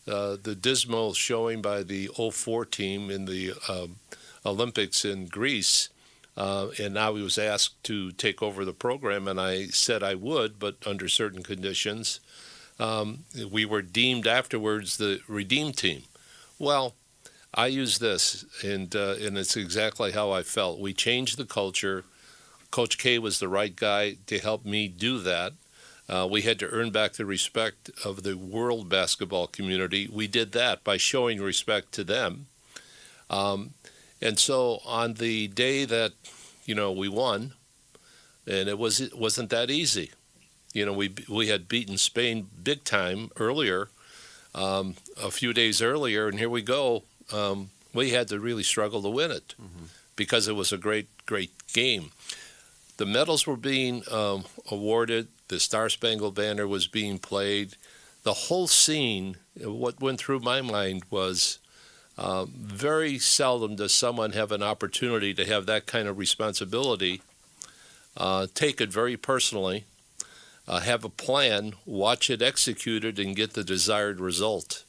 uh, the dismal showing by the 04 team in the um Olympics in Greece, uh, and now he was asked to take over the program, and I said I would, but under certain conditions. Um, we were deemed afterwards the redeemed team. Well, I use this, and uh, and it's exactly how I felt. We changed the culture. Coach K was the right guy to help me do that. Uh, we had to earn back the respect of the world basketball community. We did that by showing respect to them. Um, and so on the day that, you know, we won, and it was it wasn't that easy. You know, we we had beaten Spain big time earlier, um, a few days earlier, and here we go. Um, we had to really struggle to win it mm-hmm. because it was a great great game. The medals were being um, awarded. The Star Spangled Banner was being played. The whole scene. What went through my mind was. Uh, very seldom does someone have an opportunity to have that kind of responsibility uh, take it very personally, uh, have a plan, watch it executed, and get the desired result.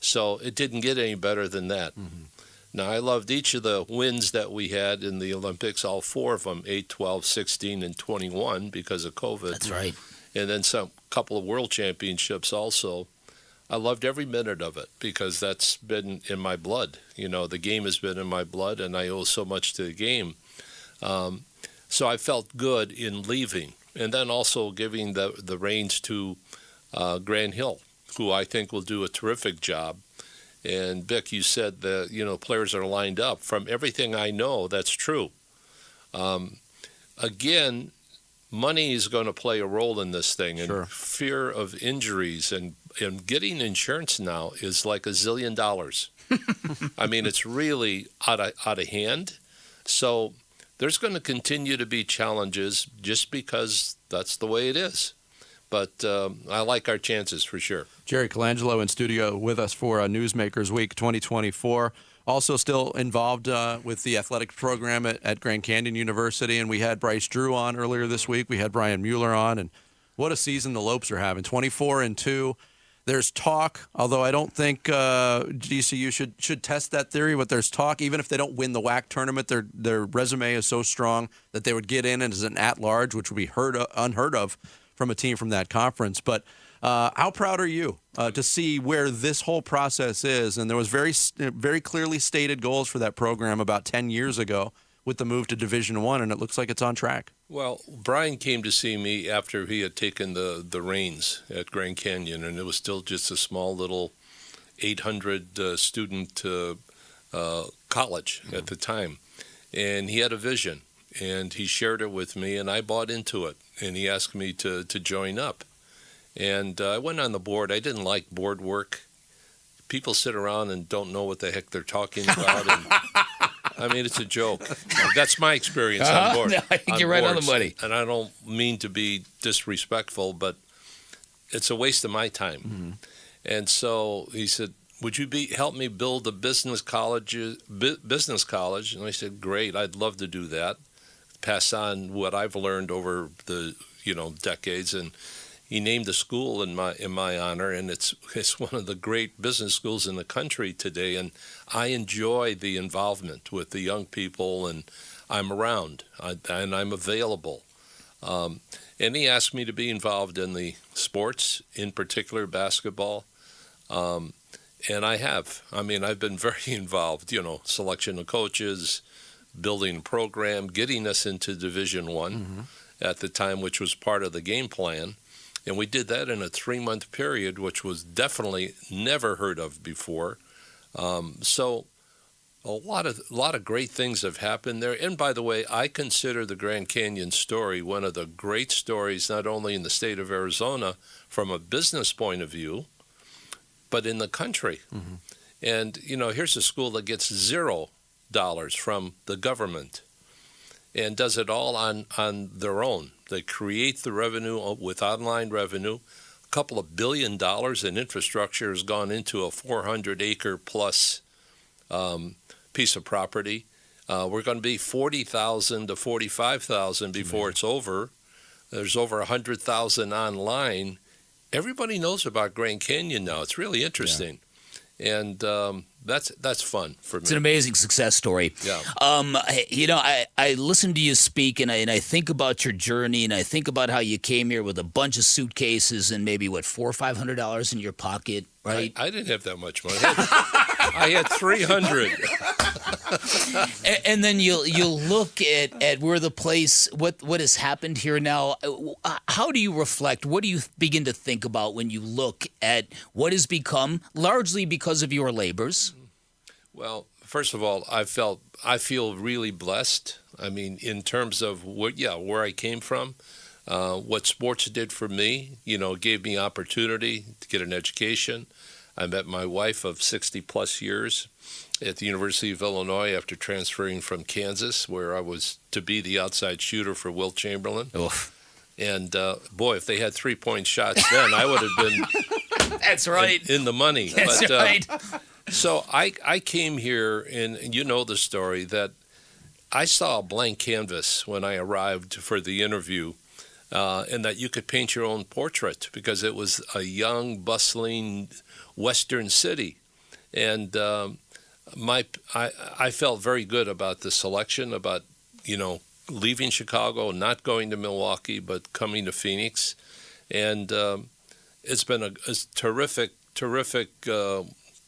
So it didn't get any better than that. Mm-hmm. Now, I loved each of the wins that we had in the Olympics, all four of them 8, 12, 16, and 21 because of COVID. That's right. And then some couple of world championships also. I loved every minute of it because that's been in my blood. You know, the game has been in my blood, and I owe so much to the game. Um, so I felt good in leaving, and then also giving the the reins to uh, Grant Hill, who I think will do a terrific job. And Vic, you said that you know players are lined up. From everything I know, that's true. Um, again, money is going to play a role in this thing, and sure. fear of injuries and and getting insurance now is like a zillion dollars. I mean, it's really out of out of hand. So there's going to continue to be challenges just because that's the way it is. But um, I like our chances for sure. Jerry Colangelo in studio with us for uh, Newsmakers Week 2024. Also, still involved uh, with the athletic program at, at, Grand Canyon University. And we had Bryce Drew on earlier this week. We had Brian Mueller on. And what a season the Lopes are having 24 and 2 there's talk, although I don't think uh, GCU should should test that theory. But there's talk, even if they don't win the WAC tournament, their their resume is so strong that they would get in as an at large, which would be heard of, unheard of from a team from that conference. But uh, how proud are you uh, to see where this whole process is? And there was very very clearly stated goals for that program about ten years ago with the move to Division One, and it looks like it's on track. Well, Brian came to see me after he had taken the the reins at Grand Canyon, and it was still just a small little 800 uh, student uh, uh, college mm-hmm. at the time, and he had a vision, and he shared it with me, and I bought into it, and he asked me to to join up, and uh, I went on the board. I didn't like board work. People sit around and don't know what the heck they're talking about. And, I mean, it's a joke. That's my experience uh-huh. on board. No, I think you're right on the money. And I don't mean to be disrespectful, but it's a waste of my time. Mm-hmm. And so he said, "Would you be help me build a business college? Business college?" And I said, "Great, I'd love to do that. Pass on what I've learned over the you know decades and." He named a school in my in my honor, and it's it's one of the great business schools in the country today. And I enjoy the involvement with the young people, and I'm around I, and I'm available. Um, and he asked me to be involved in the sports, in particular basketball. Um, and I have. I mean, I've been very involved. You know, selection of coaches, building a program, getting us into Division One mm-hmm. at the time, which was part of the game plan. And we did that in a three month period, which was definitely never heard of before. Um, so a lot of a lot of great things have happened there. And by the way, I consider the Grand Canyon story one of the great stories, not only in the state of Arizona from a business point of view, but in the country. Mm-hmm. And you know, here's a school that gets zero dollars from the government and does it all on on their own. They create the revenue uh, with online revenue. A couple of billion dollars in infrastructure has gone into a 400 acre plus um, piece of property. Uh, we're going to be 40,000 to 45,000 before it's over. There's over 100,000 online. Everybody knows about Grand Canyon now. It's really interesting. And um, that's that's fun for me. It's an amazing success story. Yeah. Um, you know, I, I listen to you speak and I, and I think about your journey and I think about how you came here with a bunch of suitcases and maybe what four or five hundred dollars in your pocket, right? I, I, didn't have that much money. I had, three hundred. and, and then you'll you'll look at at where the place what what has happened here now. How do you reflect? What do you begin to think about when you look at what has become largely because of your labors? Well, first of all, I felt I feel really blessed. I mean, in terms of what, yeah, where I came from, uh, what sports did for me. You know, gave me opportunity to get an education. I met my wife of 60 plus years at the University of Illinois after transferring from Kansas, where I was to be the outside shooter for Wilt Chamberlain. Oof. And uh, boy, if they had three point shots then, I would have been That's right. in, in the money. That's but, uh, right. so I, I came here, and you know the story that I saw a blank canvas when I arrived for the interview, uh, and that you could paint your own portrait because it was a young, bustling western city. And um, my, I, I felt very good about the selection, about, you know, leaving Chicago, not going to Milwaukee, but coming to Phoenix. And um, it's been a, a terrific, terrific uh,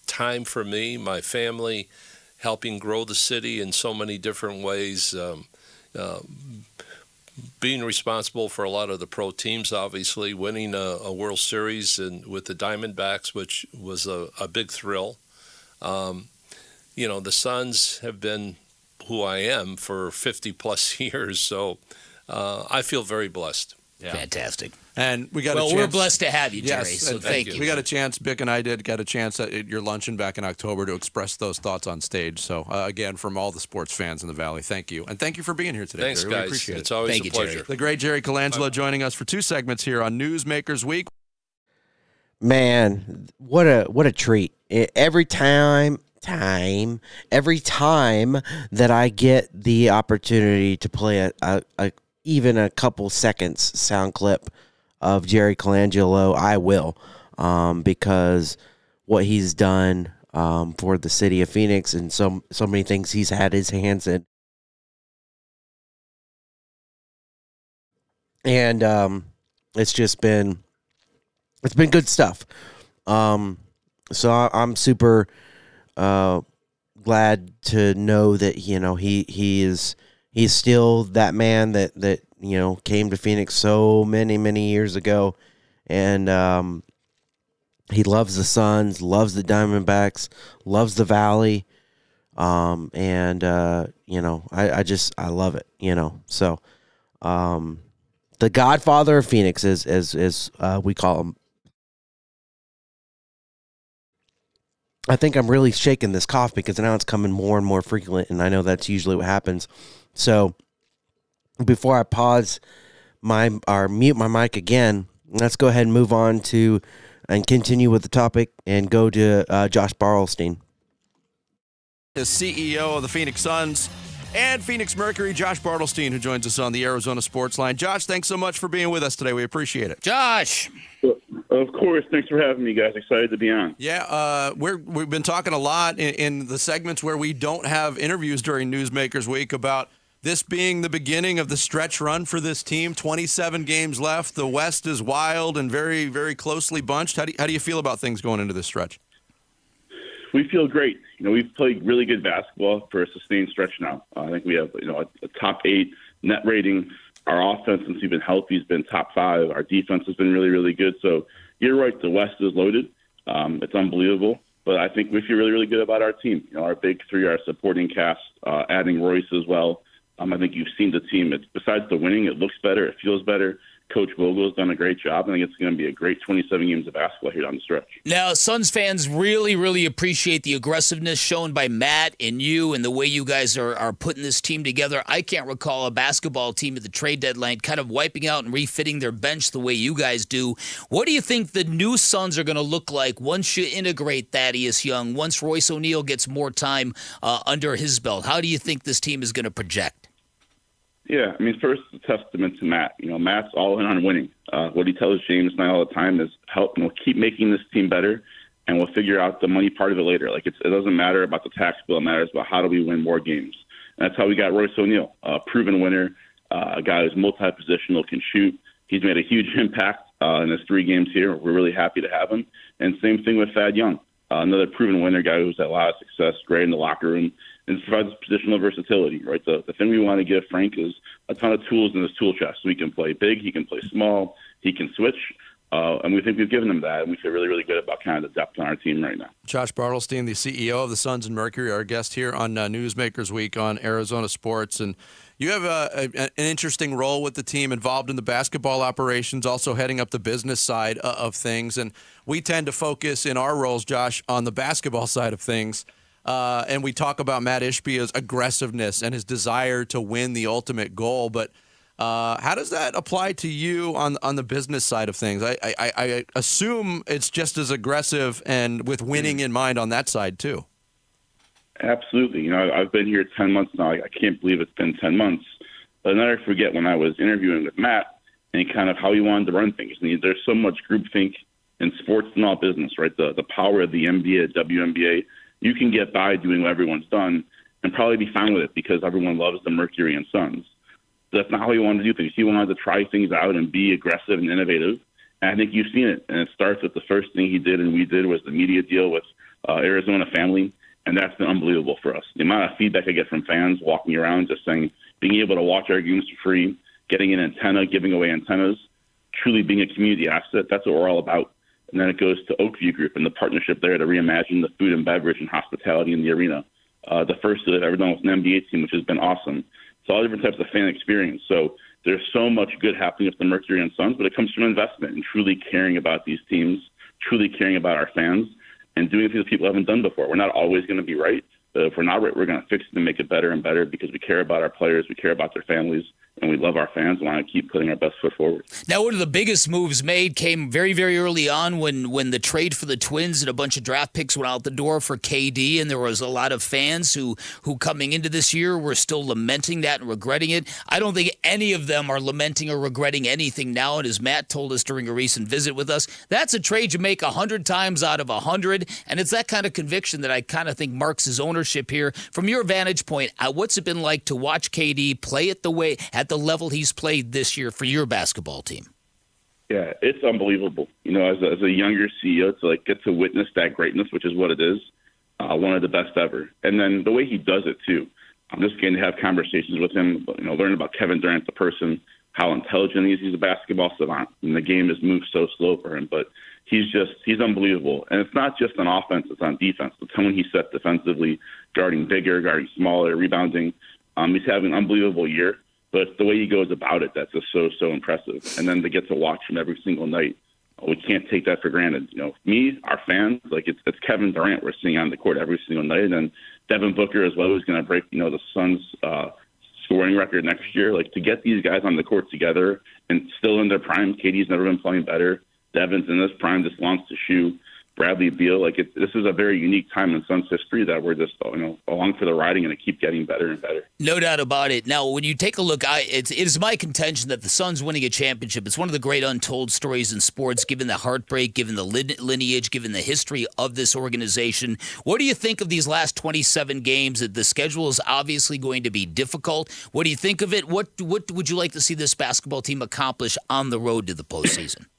time for me, my family, helping grow the city in so many different ways. Um, uh, being responsible for a lot of the pro teams, obviously, winning a, a World Series and with the Diamondbacks, which was a, a big thrill. Um, you know, the Suns have been who I am for 50 plus years, so uh, I feel very blessed. Fantastic. And we got Well, a chance. we're blessed to have you, Jerry. Yes, so and- thank and you. We got a chance. Bick and I did get a chance at your luncheon back in October to express those thoughts on stage. So uh, again, from all the sports fans in the valley, thank you, and thank you for being here today. Thanks, Jerry. We guys. appreciate It's it. always Thank a you, Jerry. pleasure. The great Jerry Colangelo joining us for two segments here on Newsmakers Week. Man, what a what a treat! Every time, time, every time that I get the opportunity to play a, a, a even a couple seconds sound clip of Jerry Colangelo, I will, um, because what he's done um, for the city of Phoenix and so so many things he's had his hands in. And um, it's just been it's been good stuff. Um, so I, I'm super uh, glad to know that you know he he is he's still that man that that you know came to Phoenix so many many years ago, and um, he loves the Suns, loves the Diamondbacks, loves the Valley, um, and uh, you know I, I just I love it, you know. So um, the Godfather of Phoenix, is as as uh, we call him. I think I'm really shaking this cough because now it's coming more and more frequent, and I know that's usually what happens. So before I pause my or mute my mic again, let's go ahead and move on to and continue with the topic and go to uh, Josh Bartelstein. The CEO of the Phoenix Suns and Phoenix Mercury, Josh Bartelstein, who joins us on the Arizona Sports Line. Josh, thanks so much for being with us today. We appreciate it. Josh. Of course. Thanks for having me, guys. Excited to be on. Yeah, uh, we're we've been talking a lot in, in the segments where we don't have interviews during Newsmakers Week about this being the beginning of the stretch run for this team. Twenty-seven games left. The West is wild and very very closely bunched. How do you, how do you feel about things going into this stretch? We feel great. You know, we've played really good basketball for a sustained stretch now. Uh, I think we have, you know, a, a top eight net rating. Our offense, since we've been healthy, has been top five. Our defense has been really, really good. So you're right. The West is loaded. Um, it's unbelievable. But I think we feel really, really good about our team. You know, our big three, our supporting cast, uh, adding Royce as well. Um, I think you've seen the team. It's besides the winning, it looks better, it feels better. Coach Vogel's done a great job. I think it's going to be a great 27 games of basketball here down the stretch. Now, Suns fans really, really appreciate the aggressiveness shown by Matt and you and the way you guys are, are putting this team together. I can't recall a basketball team at the trade deadline kind of wiping out and refitting their bench the way you guys do. What do you think the new Suns are going to look like once you integrate Thaddeus Young, once Royce O'Neale gets more time uh, under his belt? How do you think this team is going to project? Yeah, I mean, first, a testament to Matt. You know, Matt's all in on winning. Uh, what he tells James and I all the time is help, you know, keep making this team better, and we'll figure out the money part of it later. Like, it's, it doesn't matter about the tax bill. It matters about how do we win more games. And that's how we got Royce O'Neale, a proven winner, uh, a guy who's multi-positional, can shoot. He's made a huge impact uh, in his three games here. We're really happy to have him. And same thing with Thad Young. Uh, another proven winner guy who's had a lot of success, great in the locker room, and provides positional versatility. Right, the the thing we want to give Frank is a ton of tools in his tool chest. So he can play big, he can play small, he can switch. Uh, and we think we've given him that, and we feel really, really good about kind of the depth on our team right now. Josh Bartelstein, the CEO of the Suns and Mercury, our guest here on uh, Newsmakers Week on Arizona Sports, and you have a, a, an interesting role with the team, involved in the basketball operations, also heading up the business side uh, of things. And we tend to focus in our roles, Josh, on the basketball side of things. Uh, and we talk about Matt Ishbia's aggressiveness and his desire to win the ultimate goal, but uh, how does that apply to you on on the business side of things? I, I, I assume it's just as aggressive and with winning in mind on that side too. Absolutely. You know, I've been here ten months now. I can't believe it's been ten months. But I never forget when I was interviewing with Matt and kind of how he wanted to run things. And there's so much groupthink in sports and all business, right? The the power of the NBA, WNBA. You can get by doing what everyone's done and probably be fine with it because everyone loves the Mercury and Suns that's not how he wanted to do things. He wanted to try things out and be aggressive and innovative. And I think you've seen it. And it starts with the first thing he did and we did was the media deal with uh, Arizona Family. And that's been unbelievable for us. The amount of feedback I get from fans walking around just saying, being able to watch our games for free, getting an antenna, giving away antennas, truly being a community asset. That's what we're all about. And then it goes to Oakview Group and the partnership there to reimagine the food and beverage and hospitality in the arena. Uh, the first that I've ever done with an NBA team, which has been awesome. It's all different types of fan experience. So there's so much good happening with the Mercury and Suns, but it comes from investment and truly caring about these teams, truly caring about our fans, and doing things that people haven't done before. We're not always going to be right, but if we're not right, we're going to fix it and make it better and better because we care about our players, we care about their families, and we love our fans. Want to keep putting our best foot forward. Now, one of the biggest moves made came very, very early on when when the trade for the Twins and a bunch of draft picks went out the door for KD, and there was a lot of fans who who coming into this year were still lamenting that and regretting it. I don't think any of them are lamenting or regretting anything now. And as Matt told us during a recent visit with us, that's a trade you make hundred times out of hundred, and it's that kind of conviction that I kind of think marks his ownership here. From your vantage point, uh, what's it been like to watch KD play it the way at the level he's played this year for your basketball team? Yeah, it's unbelievable. You know, as a, as a younger CEO, to like get to witness that greatness, which is what it is, uh, one of the best ever. And then the way he does it too. I'm just getting to have conversations with him. You know, learn about Kevin Durant, the person, how intelligent he is. He's a basketball savant, and the game has moved so slow for him. But he's just he's unbelievable. And it's not just on offense; it's on defense. The tone he set defensively, guarding bigger, guarding smaller, rebounding. Um, he's having an unbelievable year but the way he goes about it, that's just so so impressive. And then to get to watch him every single night, we can't take that for granted. You know, me, our fans, like it's it's Kevin Durant we're seeing on the court every single night, and then Devin Booker as well, who's going to break you know the Suns' uh, scoring record next year. Like to get these guys on the court together and still in their prime. KD's never been playing better. Devin's in this prime, just wants to shoot. Bradley Beal. Like it, this is a very unique time in Suns history that we're just you know along for the riding and it keep getting better and better. No doubt about it. Now, when you take a look, I it's it is my contention that the Suns winning a championship is one of the great untold stories in sports, given the heartbreak, given the lineage, given the history of this organization. What do you think of these last 27 games? That the schedule is obviously going to be difficult. What do you think of it? What what would you like to see this basketball team accomplish on the road to the postseason?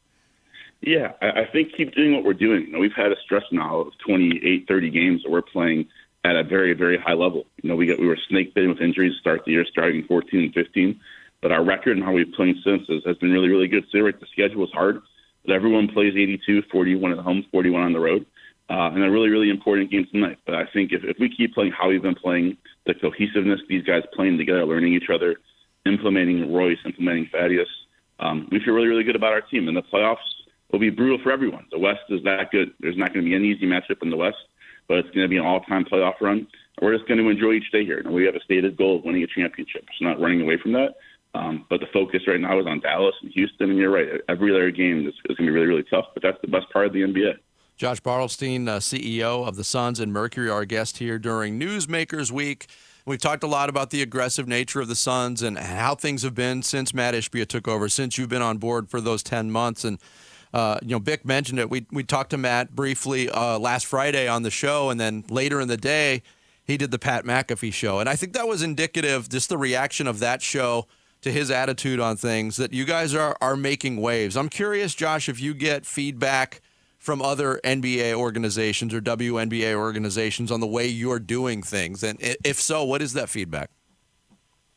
Yeah, I, I think keep doing what we're doing. You know, we've had a stretch now of 28, 30 games that we're playing at a very, very high level. You know, we got we were snake bitten with injuries to start the year, starting 14 and 15. But our record and how we've played since has, has been really, really good. So right, the schedule is hard, but everyone plays 82, 41 at home, 41 on the road, uh, and a really, really important game tonight. But I think if, if we keep playing how we've been playing, the cohesiveness, these guys playing together, learning each other, implementing Royce, implementing Thaddeus, um, we feel really, really good about our team. In the playoffs, will be brutal for everyone. The West is that good. There's not going to be any easy matchup in the West, but it's going to be an all-time playoff run. We're just going to enjoy each day here. And we have a stated goal of winning a championship. It's not running away from that. Um, but the focus right now is on Dallas and Houston. And you're right. Every other game is, is going to be really, really tough. But that's the best part of the NBA. Josh Bartelstein, uh, CEO of the Suns and Mercury, our guest here during Newsmakers Week. We've talked a lot about the aggressive nature of the Suns and how things have been since Matt Ishbia took over, since you've been on board for those 10 months. And uh, you know, Vic mentioned it. We we talked to Matt briefly uh, last Friday on the show, and then later in the day, he did the Pat McAfee show, and I think that was indicative, just the reaction of that show to his attitude on things. That you guys are are making waves. I'm curious, Josh, if you get feedback from other NBA organizations or WNBA organizations on the way you're doing things? And if so, what is that feedback?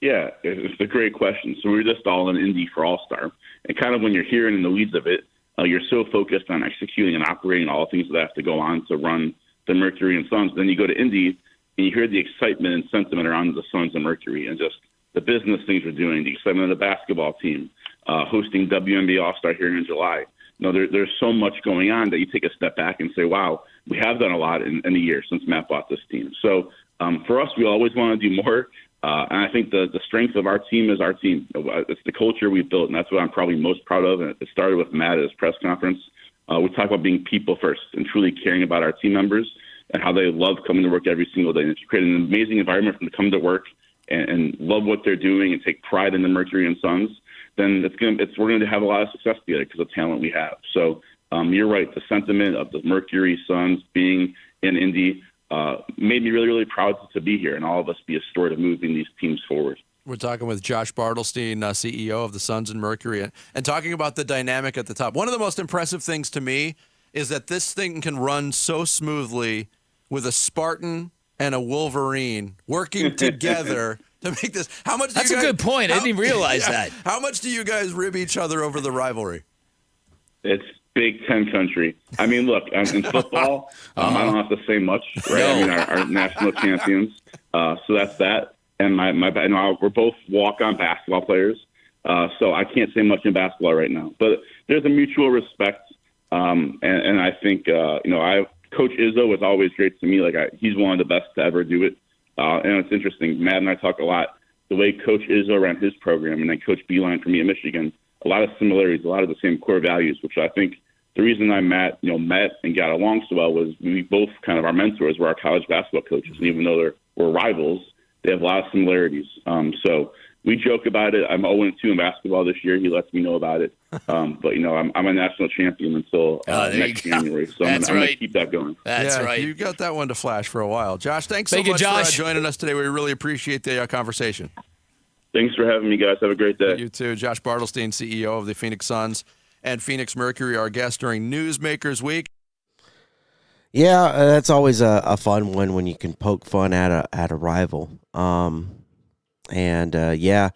Yeah, it's a great question. So we are just all in Indy for All Star, and kind of when you're hearing in the weeds of it, uh, you're so focused on executing and operating all the things that have to go on to run the Mercury and Suns. Then you go to Indy and you hear the excitement and sentiment around the Suns and Mercury, and just the business things we're doing, the excitement of the basketball team, uh, hosting WNBA All Star here in July. You know, there, there's so much going on that you take a step back and say, wow, we have done a lot in, in a year since Matt bought this team. So um, for us, we always want to do more. Uh, and I think the, the strength of our team is our team. It's the culture we've built, and that's what I'm probably most proud of. And it started with Matt at his press conference. Uh, we talk about being people first and truly caring about our team members and how they love coming to work every single day. And if you create an amazing environment for them to come to work and, and love what they're doing and take pride in the Mercury and Suns, then it's going it's, we're going to have a lot of success together because of talent we have. So um, you're right. The sentiment of the Mercury Suns being in Indy uh, made me really, really proud to be here and all of us be a story of moving these teams forward. We're talking with Josh Bartelstein, uh, CEO of the Suns and Mercury, and, and talking about the dynamic at the top. One of the most impressive things to me is that this thing can run so smoothly with a Spartan and a Wolverine working together to make this. How much? That's guys, a good point. How, I didn't even realize yeah, that. How much do you guys rib each other over the rivalry? It's Big Ten country. I mean, look, in football, um, I don't have to say much, right? I mean, our, our national champions. Uh, so that's that. And my, my, you know, we're both walk-on basketball players. Uh, so I can't say much in basketball right now. But there's a mutual respect. Um, and, and I think, uh, you know, I, Coach Izzo was always great to me. Like, I, he's one of the best to ever do it. Uh, and it's interesting. Matt and I talk a lot. The way Coach Izzo ran his program and then Coach Beilein for me at Michigan, a lot of similarities, a lot of the same core values, which I think the reason I met, you know, met and got along so well was we both kind of our mentors were our college basketball coaches, and even though they're we're rivals, they have a lot of similarities. Um, so we joke about it. I'm 0 2 in basketball this year. He lets me know about it. Um, but you know, I'm, I'm a national champion until uh, oh, next January, so I'm, gonna, right. I'm, gonna, keep that going. That's yeah, right. You got that one to flash for a while, Josh. Thanks so Thank much you, for uh, joining us today. We really appreciate the uh, conversation. Thanks for having me, guys. Have a great day. You too, Josh Bartelstein, CEO of the Phoenix Suns and Phoenix Mercury, our guest during Newsmakers Week. Yeah, uh, that's always a, a fun one when you can poke fun at a at a rival. Um, and uh, yeah,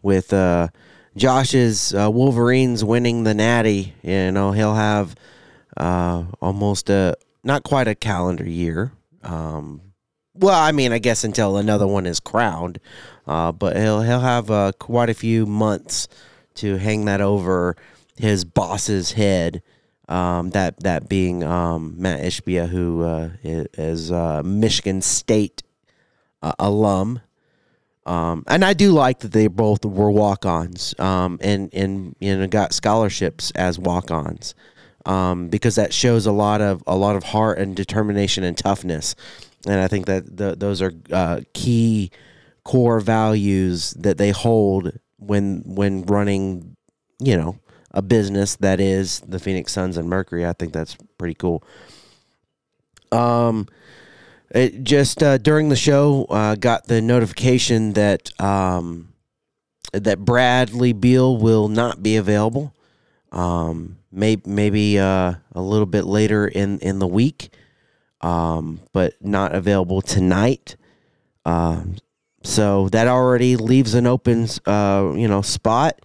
with uh, Josh's uh, Wolverines winning the Natty, you know he'll have uh, almost a not quite a calendar year. Um, well, I mean, I guess until another one is crowned, uh, but he'll he'll have quite a few months to hang that over his boss's head. Um, that that being um, Matt Ishbia, who uh, is a Michigan State uh, alum, um, and I do like that they both were walk-ons um, and and you know got scholarships as walk-ons um, because that shows a lot of a lot of heart and determination and toughness, and I think that the, those are uh, key core values that they hold when when running, you know, a business that is the Phoenix Suns and Mercury. I think that's pretty cool. Um, it just uh, during the show uh, got the notification that um, that Bradley Beal will not be available. Um, maybe maybe uh, a little bit later in in the week, um, but not available tonight. Um, so that already leaves an open, uh, you know, spot.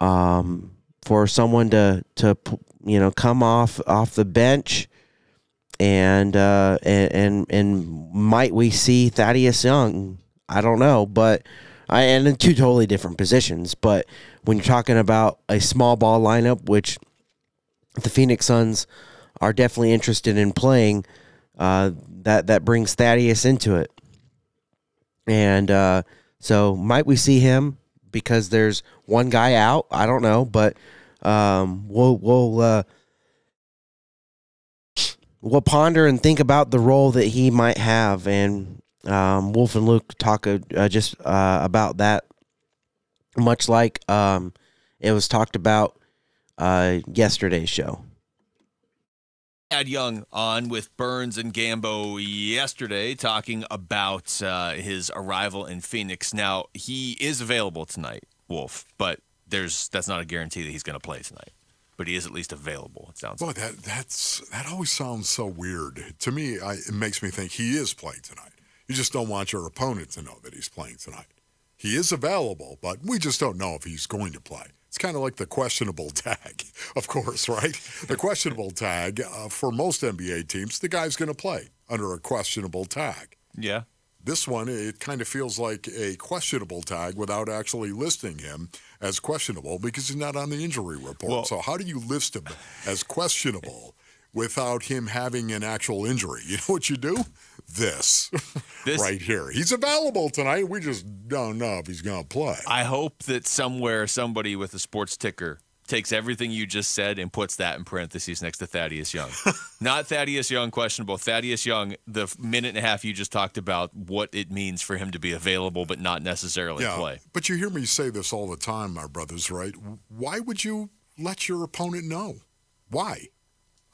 Um, for someone to to you know come off off the bench and uh, and, and and might we see Thaddeus Young? I don't know, but I and in two totally different positions. But when you're talking about a small ball lineup, which the Phoenix Suns are definitely interested in playing, uh, that that brings Thaddeus into it, and uh, so might we see him? Because there's one guy out. I don't know, but um, we'll we'll uh, we'll ponder and think about the role that he might have, and um, Wolf and Luke talk uh, just uh, about that, much like um, it was talked about uh, yesterday's show had Young on with Burns and Gambo yesterday talking about uh, his arrival in Phoenix. Now, he is available tonight, Wolf, but there's that's not a guarantee that he's going to play tonight. but he is at least available. It sounds. Boy, like. that that's that always sounds so weird to me. I, it makes me think he is playing tonight. You just don't want your opponent to know that he's playing tonight. He is available, but we just don't know if he's going to play. It's kind of like the questionable tag, of course, right? The questionable tag uh, for most NBA teams, the guy's going to play under a questionable tag. Yeah. This one, it kind of feels like a questionable tag without actually listing him as questionable because he's not on the injury report. Well- so, how do you list him as questionable without him having an actual injury? You know what you do? This, This- right here. He's available tonight. We just don't know if he's going to play. I hope that somewhere somebody with a sports ticker takes everything you just said and puts that in parentheses next to Thaddeus Young. Not Thaddeus Young questionable. Thaddeus Young, the minute and a half you just talked about what it means for him to be available but not necessarily yeah, play. but you hear me say this all the time, my brothers, right? Why would you let your opponent know? Why?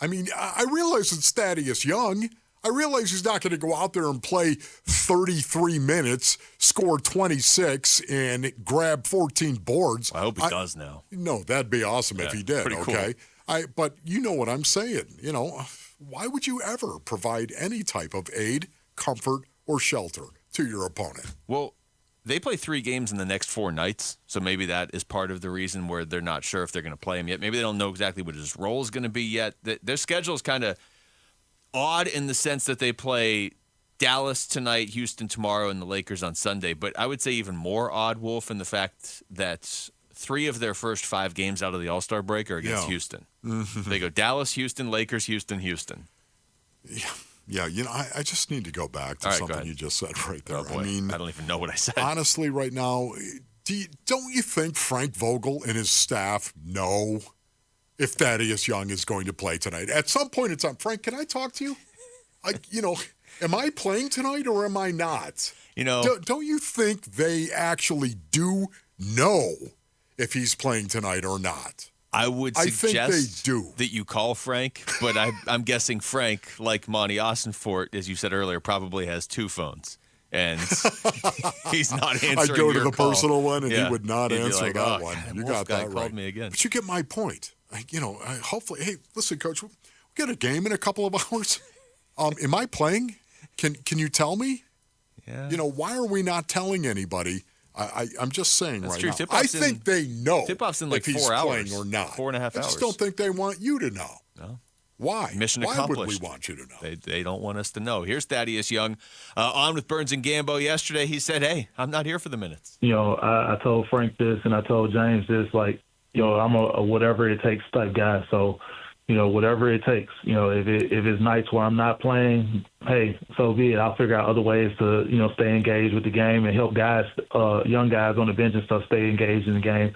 I mean, I I realize it's Thaddeus Young. I realize he's not going to go out there and play 33 minutes, score 26, and grab 14 boards. I hope he does now. No, that'd be awesome if he did. pretty cool. Okay, I. But you know what I'm saying. You know, why would you ever provide any type of aid, comfort, or shelter to your opponent? Well, they play three games in the next four nights, so maybe that is part of the reason where they're not sure if they're going to play him yet. Maybe they don't know exactly what his role is going to be yet. Their schedule is kind of odd in the sense that they play Dallas tonight, Houston tomorrow, and the Lakers on Sunday. But I would say even more odd, Wolf, in the fact that three of their first five games out of the All Star break are against Yeah. Houston. Mm-hmm. They go Dallas, Houston, Lakers, Houston, Houston. Yeah, Yeah, you know, I, I just need to go back to right, something you just said right there. Oh I mean, I don't even know what I said. honestly, right now, do you, don't you think Frank Vogel and his staff know if Thaddeus Young is going to play tonight? At some point in time, Frank, can I talk to you? I, you know, am I playing tonight or am I not? You know, Do, don't you think they actually do know if he's playing tonight or not? I would I think they suggest do. that you call Frank, but I, I'm guessing Frank, like Monti Ossenfort, as you said earlier, probably has two phones, and he's not answering. I'd go to the call. personal one and Yeah. he would not He'd answer like, that "Oh, one. God, You Wolf got that called right. me again. But you get my point. I, you know, I, hopefully, hey, listen, coach, we got a game in a couple of hours. Um, am I playing? Can Can you tell me? Yeah. You know, why are we not telling anybody? I, I I'm just saying That's right true. now. I Tip-off's in- think they know. tip-off's in like if he's four playing hours. or not. Four and a half hours. I just don't think they want you to know. No. Why? Mission why accomplished. would we want you to know? They, they don't want us to know. Here's Thaddeus Young uh, on with Burns and Gambo yesterday. He said, "Hey, I'm not here for the minutes." you know, I, I told Frank this and I told James this, like, you know, I'm a, a whatever it takes type guy. So, you know, whatever it takes, you know, if it if it's nights where I'm not playing, hey, so be it. I'll figure out other ways to, you know, stay engaged with the game and help guys, uh, young guys on the bench and stuff, stay engaged in the game.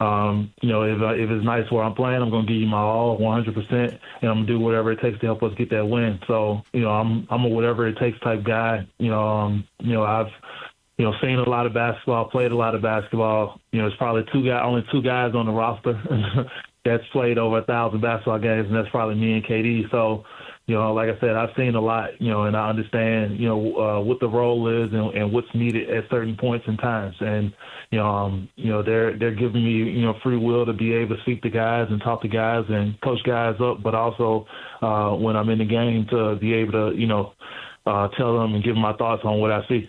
Um, you know, if uh, if it's nights where I'm playing, I'm gonna give you my all, 100, percent and I'm gonna do whatever it takes to help us get that win. So, you know, I'm I'm a whatever it takes type guy. You know, um, you know, I've you know, seen a lot of basketball, played a lot of basketball. You know, there's probably two guys, only two guys on the roster that's played over a thousand basketball games, and that's probably me and KD. So, you know, like I said, I've seen a lot, you know, and I understand, you know, uh, what the role is and, and what's needed at certain points and times. And, you know, um, you know, they're they're giving me, you know, free will to be able to speak to guys and talk to guys and coach guys up, but also uh, when I'm in the game to be able to, you know, uh, tell them and give them my thoughts on what I see.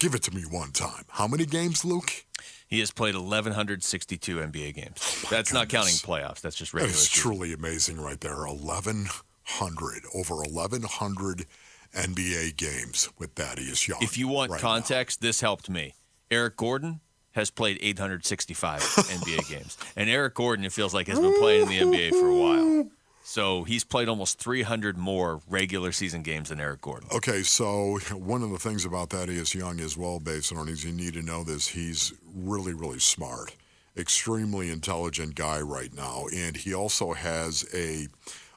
Give it to me one time. How many games, Luke? He has played 1,162 NBA games. Oh, That's not counting playoffs. That's just regular. is season. truly amazing right there. 1,100, over 1,100 NBA games with Thaddeus Young. If you want right now. context, this helped me. Eric Gordon has played 865 NBA games, and Eric Gordon, it feels like, has been playing in the NBA for a while. So he's played almost 300 more regular season games than Eric Gordon. Okay, so one of the things about Thaddeus Young as well, based on is you need to know this. He's really, really smart, extremely intelligent guy right now, and he also has a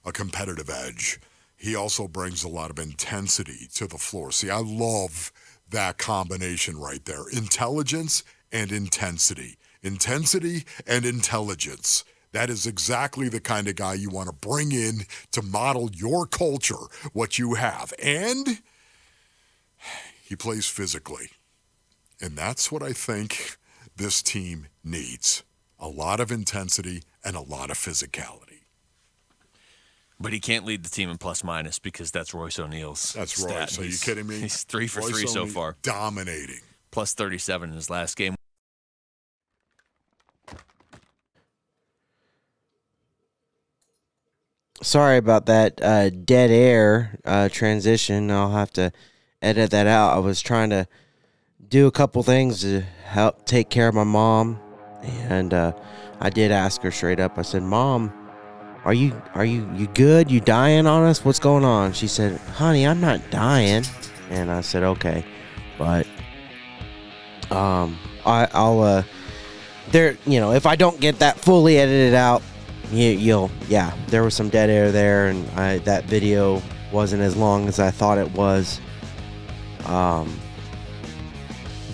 a competitive edge. He also brings a lot of intensity to the floor. See, I love that combination right there: intelligence and intensity, intensity and intelligence. That is exactly the kind of guy you want to bring in to model your culture, what you have. And he plays physically. And that's what I think this team needs. a lot of intensity, and a lot of physicality. But he can't lead the team in plus minus because that's Royce O'Neale's. That's stat. right. So you kidding me? He's three for Royce three so O'Neale far. Dominating. Plus 37 in his last game. Sorry about that uh, dead air uh, transition. I'll have to edit that out. I was trying to do a couple things to help take care of my mom, and uh, I did ask her straight up. I said, "Mom, are you are you you good? You dying on us? What's going on?" She said, "Honey, I'm not dying." And I said, "Okay," but um, I, I'll uh, there. You know, if I don't get that fully edited out, you, you'll yeah there was some dead air there and I, that video wasn't as long as i thought it was. Um,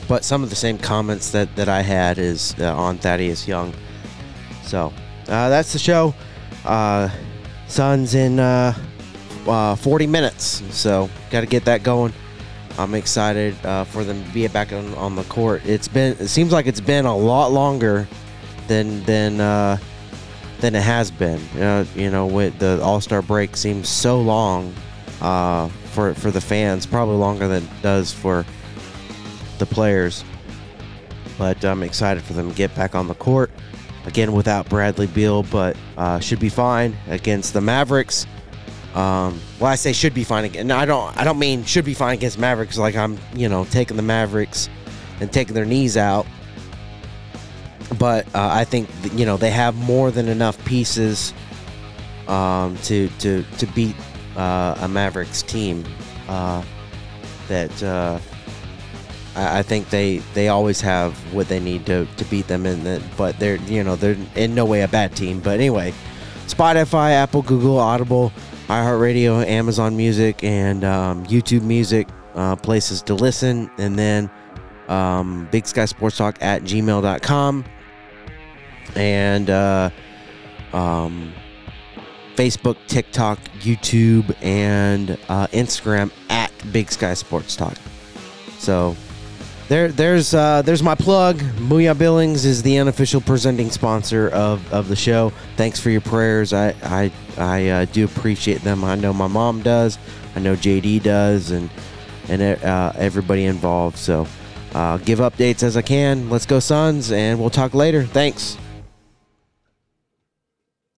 but some of the same comments that, that i had is uh, on thaddeus young. So uh, that's the show. Uh, Suns in uh, uh, 40 minutes so got to get that going. I'm excited uh, for them to be back on, on the court. It's been it seems like it's been a lot longer than than uh, than it has been. You know, you know with the All Star break seems so long uh, for for the fans, probably longer than it does for the players. But I'm excited for them to get back on the court again without Bradley Beal, but uh, should be fine against the Mavericks. Um, well, I say should be fine again. No, I don't. I don't mean should be fine against Mavericks. Like I'm, you know, taking the Mavericks and taking their knees out but uh, I think you know they have more than enough pieces um, to to to beat uh, a Mavericks team uh, that uh, I, I think they they always have what they need to, to beat them in the, but they're you know they're in no way a bad team. But anyway Spotify Apple Google Audible iHeartRadio Amazon Music and um, YouTube Music uh, places to listen. And then um, Big Sky Sports Talk at gmail.com and uh, um, Facebook, TikTok, YouTube, and uh, Instagram at Big Sky Sports Talk. So there, there's uh, there's my plug. Muya Billings is the unofficial presenting sponsor of, of the show. Thanks for your prayers. I I, I uh, do appreciate them. I know my mom does. I know JD does, and and uh, everybody involved. So uh, give updates as I can. Let's go Suns, and we'll talk later. Thanks.